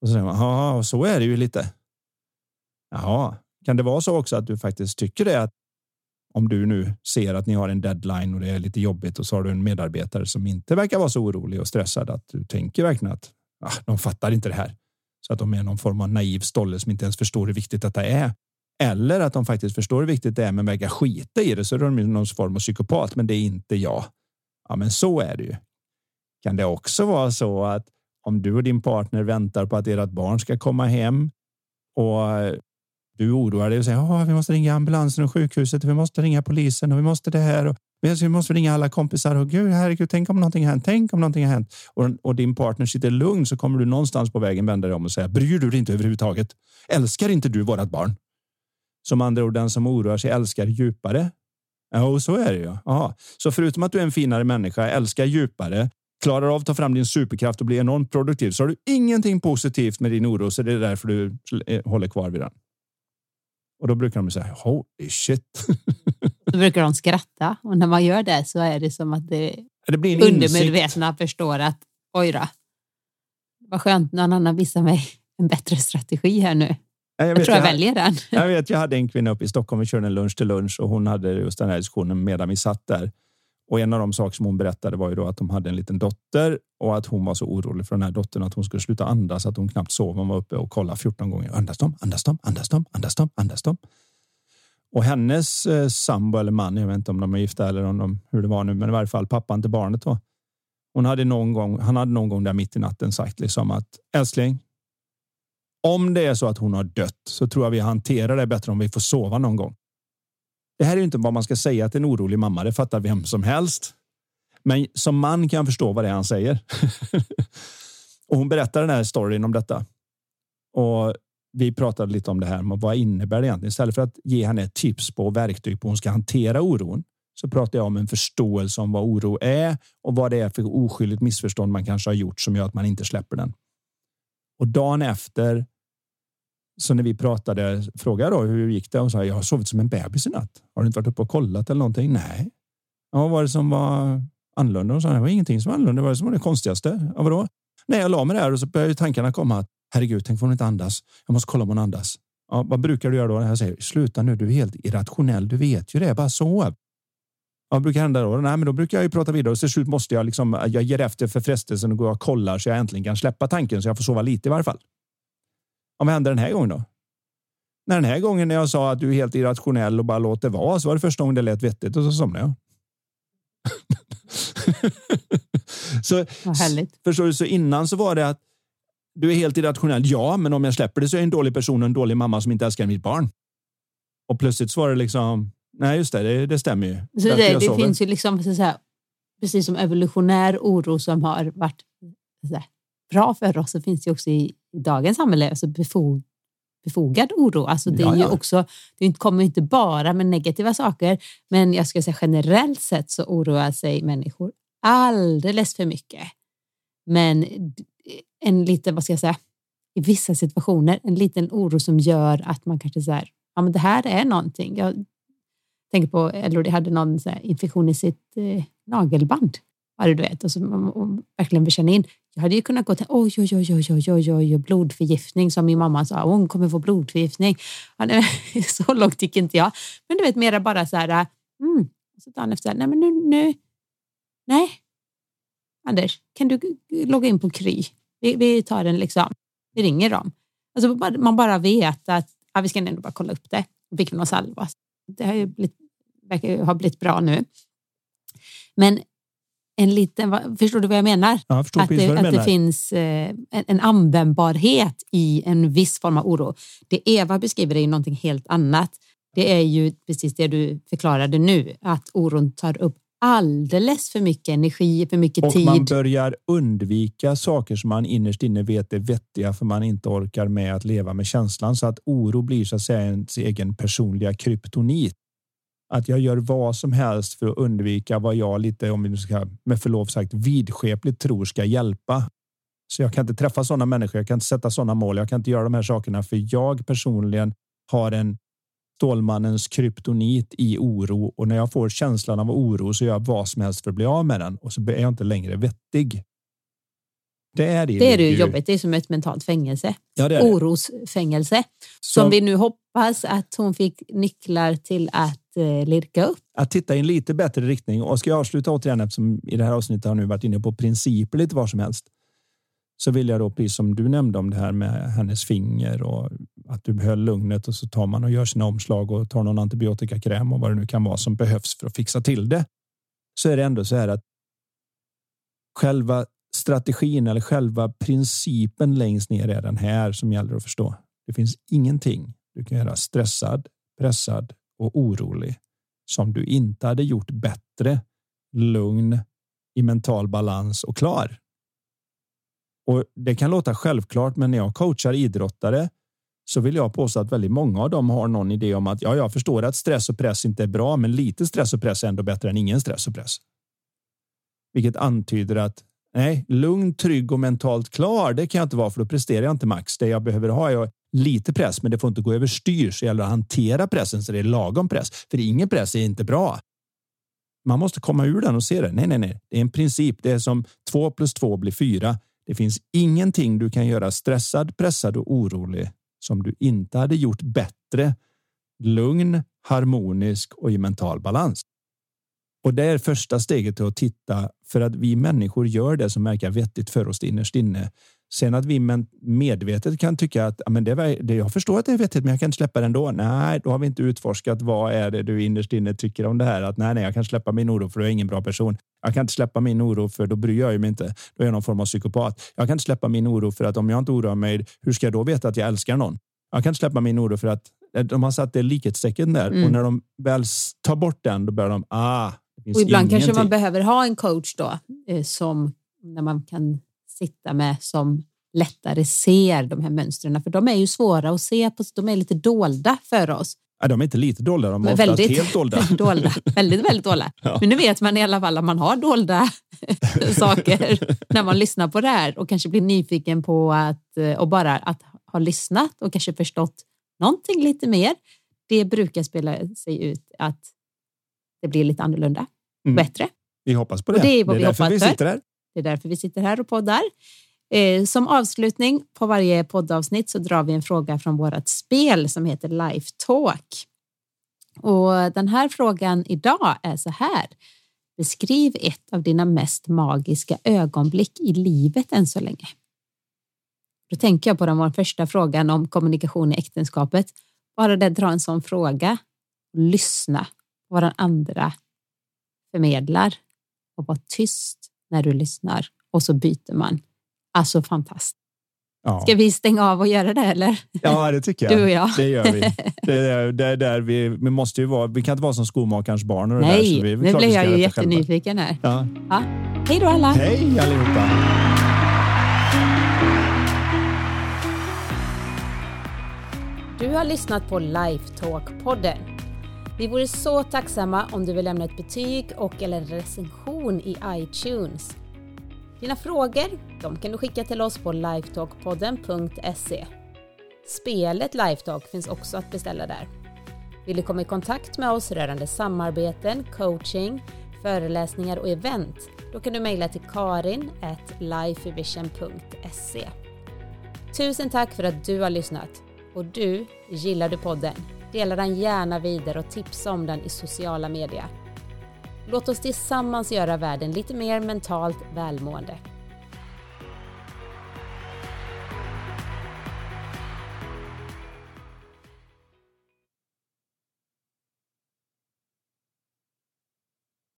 Och så säger man, ja, så är det ju lite. Jaha, kan det vara så också att du faktiskt tycker det? Att om du nu ser att ni har en deadline och det är lite jobbigt och så har du en medarbetare som inte verkar vara så orolig och stressad att du tänker verkligen att ah, de fattar inte det här. Så att de är någon form av naiv stolle som inte ens förstår hur viktigt detta är. Eller att de faktiskt förstår hur viktigt det är men verkar skita i det så är de någon form av psykopat. Men det är inte jag. Ja, men så är det ju. Kan det också vara så att om du och din partner väntar på att ert barn ska komma hem och du oroar dig och säger att vi måste ringa ambulansen och sjukhuset. Vi måste ringa polisen och vi måste det här. Och men vi måste ringa alla kompisar och gud, herregud, tänk om någonting har hänt. Tänk om någonting har hänt och, och din partner sitter lugn så kommer du någonstans på vägen vända dig om och säga bryr du dig inte överhuvudtaget? Älskar inte du vårat barn? Som andra ord, den som oroar sig älskar djupare. Ja, och så är det ju. Aha. Så förutom att du är en finare människa, älskar djupare, klarar av att ta fram din superkraft och bli enormt produktiv så har du ingenting positivt med din oro. Så det är därför du eh, håller kvar vid den. Och då brukar de säga holy shit. Då brukar de skratta och när man gör det så är det som att det, det blir undermedvetna insikt. förstår att oj då, vad skönt, någon annan visar mig en bättre strategi här nu. Jag, jag tror jag, jag väljer den. Jag vet, jag hade en kvinna uppe i Stockholm, vi körde en lunch till lunch och hon hade just den här diskussionen medan vi satt där. Och en av de saker som hon berättade var ju då att de hade en liten dotter och att hon var så orolig för den här dottern att hon skulle sluta andas att hon knappt sov. Hon var uppe och kollade 14 gånger. Andas dem, andas dem, andas dem, andas dem, andas dem. Och hennes eh, sambo eller man, jag vet inte om de är gifta eller om de, hur det var nu, men i varje fall pappan till barnet då. Hon hade någon gång, han hade någon gång där mitt i natten sagt liksom att älskling, om det är så att hon har dött så tror jag vi hanterar det bättre om vi får sova någon gång. Det här är inte vad man ska säga till en orolig mamma. Det fattar vem som helst. Men som man kan jag förstå vad det är han säger. och hon berättar den här storyn om detta. Och vi pratade lite om det här. Men vad innebär det egentligen? Istället för att ge henne ett tips på verktyg på hur hon ska hantera oron så pratar jag om en förståelse om vad oro är och vad det är för oskyldigt missförstånd man kanske har gjort som gör att man inte släpper den. Och dagen efter så när vi pratade, frågade då hur gick det? Och sa jag har sovit som en bebis i natt. Har du inte varit uppe och kollat eller någonting? Nej. Ja, vad var det som var annorlunda? Och så, det var ingenting som var annorlunda. Det var det som var det konstigaste. Ja, vadå? Nej, jag la mig där och så började tankarna komma. att Herregud, tänk om hon inte andas. Jag måste kolla om hon andas. Ja, vad brukar du göra då? Jag säger sluta nu, du är helt irrationell. Du vet ju det, bara sov. Vad brukar hända då? Nej, men då brukar jag ju prata vidare och till slut måste jag liksom. Jag ger efter för frestelsen och går och kollar så jag äntligen kan släppa tanken så jag får sova lite i varje fall. Ja, vad hände den här gången då? När den här gången när jag sa att du är helt irrationell och bara låter vara så var det första gången det lät vettigt och så somnade jag. så, förstår du, så innan så var det att du är helt irrationell. Ja, men om jag släpper det så är jag en dålig person och en dålig mamma som inte älskar mitt barn. Och plötsligt så var det liksom. Nej, just det, det, det stämmer ju. Så det, det finns ju liksom så här, precis som evolutionär oro som har varit här, bra för oss så finns det också i, i dagens samhälle alltså befog, befogad oro. Alltså det, är ju också, det kommer inte bara med negativa saker, men jag ska säga generellt sett så oroar sig människor alldeles för mycket Men en lite, vad ska jag säga, i vissa situationer, en liten oro som gör att man kanske så här, ja men det här är någonting. Jag tänker på Elodie hade någon så infektion i sitt eh, nagelband. Ja, du vet, och så och, och verkligen bekänna in. Jag hade ju kunnat gå till oj, oj, oj, oj, oj, oj, oj, blodförgiftning som min mamma sa. Hon kommer få blodförgiftning. Ja, nej, så långt gick inte jag. Men du vet, mera bara så här. Mm. Så dagen efter, nej men nu, nu, nej. Anders, kan du logga in på Kry? Vi, vi tar en liksom, vi ringer dem. Alltså, man bara vet att ja, vi ska ändå bara kolla upp det. Fick någon salva. Det har ju blivit, verkar ha blivit bra nu. Men en liten, förstår du vad jag menar? Ja, jag att det, att det finns eh, en, användbarhet i en viss form av oro. Det Eva beskriver är ju någonting helt annat. Det är ju precis det du förklarade nu, att oron tar upp alldeles för mycket energi, för mycket och tid. Man börjar undvika saker som man innerst inne vet är vettiga för man inte orkar med att leva med känslan så att oro blir så att säga ens egen personliga kryptonit att jag gör vad som helst för att undvika vad jag lite, om vi ska med förlov sagt, vidskepligt tror ska hjälpa. Så jag kan inte träffa sådana människor. Jag kan inte sätta sådana mål. Jag kan inte göra de här sakerna för jag personligen har en Stålmannens kryptonit i oro och när jag får känslan av oro så gör jag vad som helst för att bli av med den och så är jag inte längre vettig. Det är det. Det är ju jobbigt. Det är som ett mentalt fängelse. Ja, det är Orosfängelse. Som, som vi nu hoppas att hon fick nycklar till att eh, lirka upp. Att titta i en lite bättre riktning. Och ska jag avsluta återigen eftersom i det här avsnittet har nu varit inne på principer lite var som helst. Så vill jag då, precis som du nämnde om det här med hennes finger och att du behöll lugnet och så tar man och gör sina omslag och tar någon antibiotikakräm och vad det nu kan vara som behövs för att fixa till det. Så är det ändå så här att själva strategin eller själva principen längst ner är den här som gäller att förstå. Det finns ingenting du kan göra stressad, pressad och orolig som du inte hade gjort bättre, lugn, i mental balans och klar. Och Det kan låta självklart, men när jag coachar idrottare så vill jag påstå att väldigt många av dem har någon idé om att ja, jag förstår att stress och press inte är bra, men lite stress och press är ändå bättre än ingen stress och press. Vilket antyder att Nej, lugn, trygg och mentalt klar. Det kan jag inte vara för då presterar jag inte max. Det jag behöver ha är lite press, men det får inte gå överstyr. Så det gäller att hantera pressen så det är lagom press. För ingen press är inte bra. Man måste komma ur den och se det. Nej, nej, nej. Det är en princip. Det är som två plus två blir fyra. Det finns ingenting du kan göra stressad, pressad och orolig som du inte hade gjort bättre. Lugn, harmonisk och i mental balans. Och det är första steget till att titta för att vi människor gör det som verkar vettigt för oss innerst inne. Sen att vi medvetet kan tycka att men det, det, jag förstår att det är vettigt, men jag kan inte släppa det ändå. Nej, då har vi inte utforskat. Vad är det du innerst inne tycker om det här? Att nej, nej, jag kan släppa min oro för jag är ingen bra person. Jag kan inte släppa min oro för då bryr jag mig inte. Då är jag någon form av psykopat. Jag kan inte släppa min oro för att om jag inte oroar mig, hur ska jag då veta att jag älskar någon? Jag kan inte släppa min oro för att de har satt det likhetstecken där mm. och när de väl tar bort den, då börjar de ah, och ibland ingenting. kanske man behöver ha en coach då eh, som när man kan sitta med som lättare ser de här mönstren. För de är ju svåra att se, på, de är lite dolda för oss. Ja, de är inte lite dolda, de är väldigt, helt dolda. dolda. Väldigt, väldigt dolda. Ja. Men nu vet man i alla fall att man har dolda saker när man lyssnar på det här och kanske blir nyfiken på att och bara att ha lyssnat och kanske förstått någonting lite mer. Det brukar spela sig ut att det blir lite annorlunda mm. bättre. Vi hoppas på det. Och det är vad det är vi därför vi sitter här. Det är därför vi sitter här och poddar. Eh, som avslutning på varje poddavsnitt så drar vi en fråga från vårt spel som heter Life Talk. Och den här frågan idag är så här. Beskriv ett av dina mest magiska ögonblick i livet än så länge. Då tänker jag på den första frågan om kommunikation i äktenskapet. Bara det dra en sån fråga. Lyssna på vad den andra förmedlar och var tyst när du lyssnar och så byter man. Alltså fantastiskt. Ja. Ska vi stänga av och göra det eller? Ja, det tycker jag. Du och jag. Det gör vi. Det är, det är där vi, vi måste ju vara. Vi kan inte vara som skomakarens barn. Och Nej, där, så vi, nu blir jag ju jättenyfiken här. Ja. Ja. Hej då alla! Hej allihopa! Du har lyssnat på Lifetalk-podden. Vi vore så tacksamma om du vill lämna ett betyg och eller en recension i iTunes. Dina frågor de kan du skicka till oss på lifetalkpodden.se. Spelet Lifetalk finns också att beställa där. Vill du komma i kontakt med oss rörande samarbeten, coaching, föreläsningar och event, då kan du mejla till karin Tusen tack för att du har lyssnat. Och du, gillar du podden? Dela den gärna vidare och tipsa om den i sociala medier. Låt oss tillsammans göra världen lite mer mentalt välmående.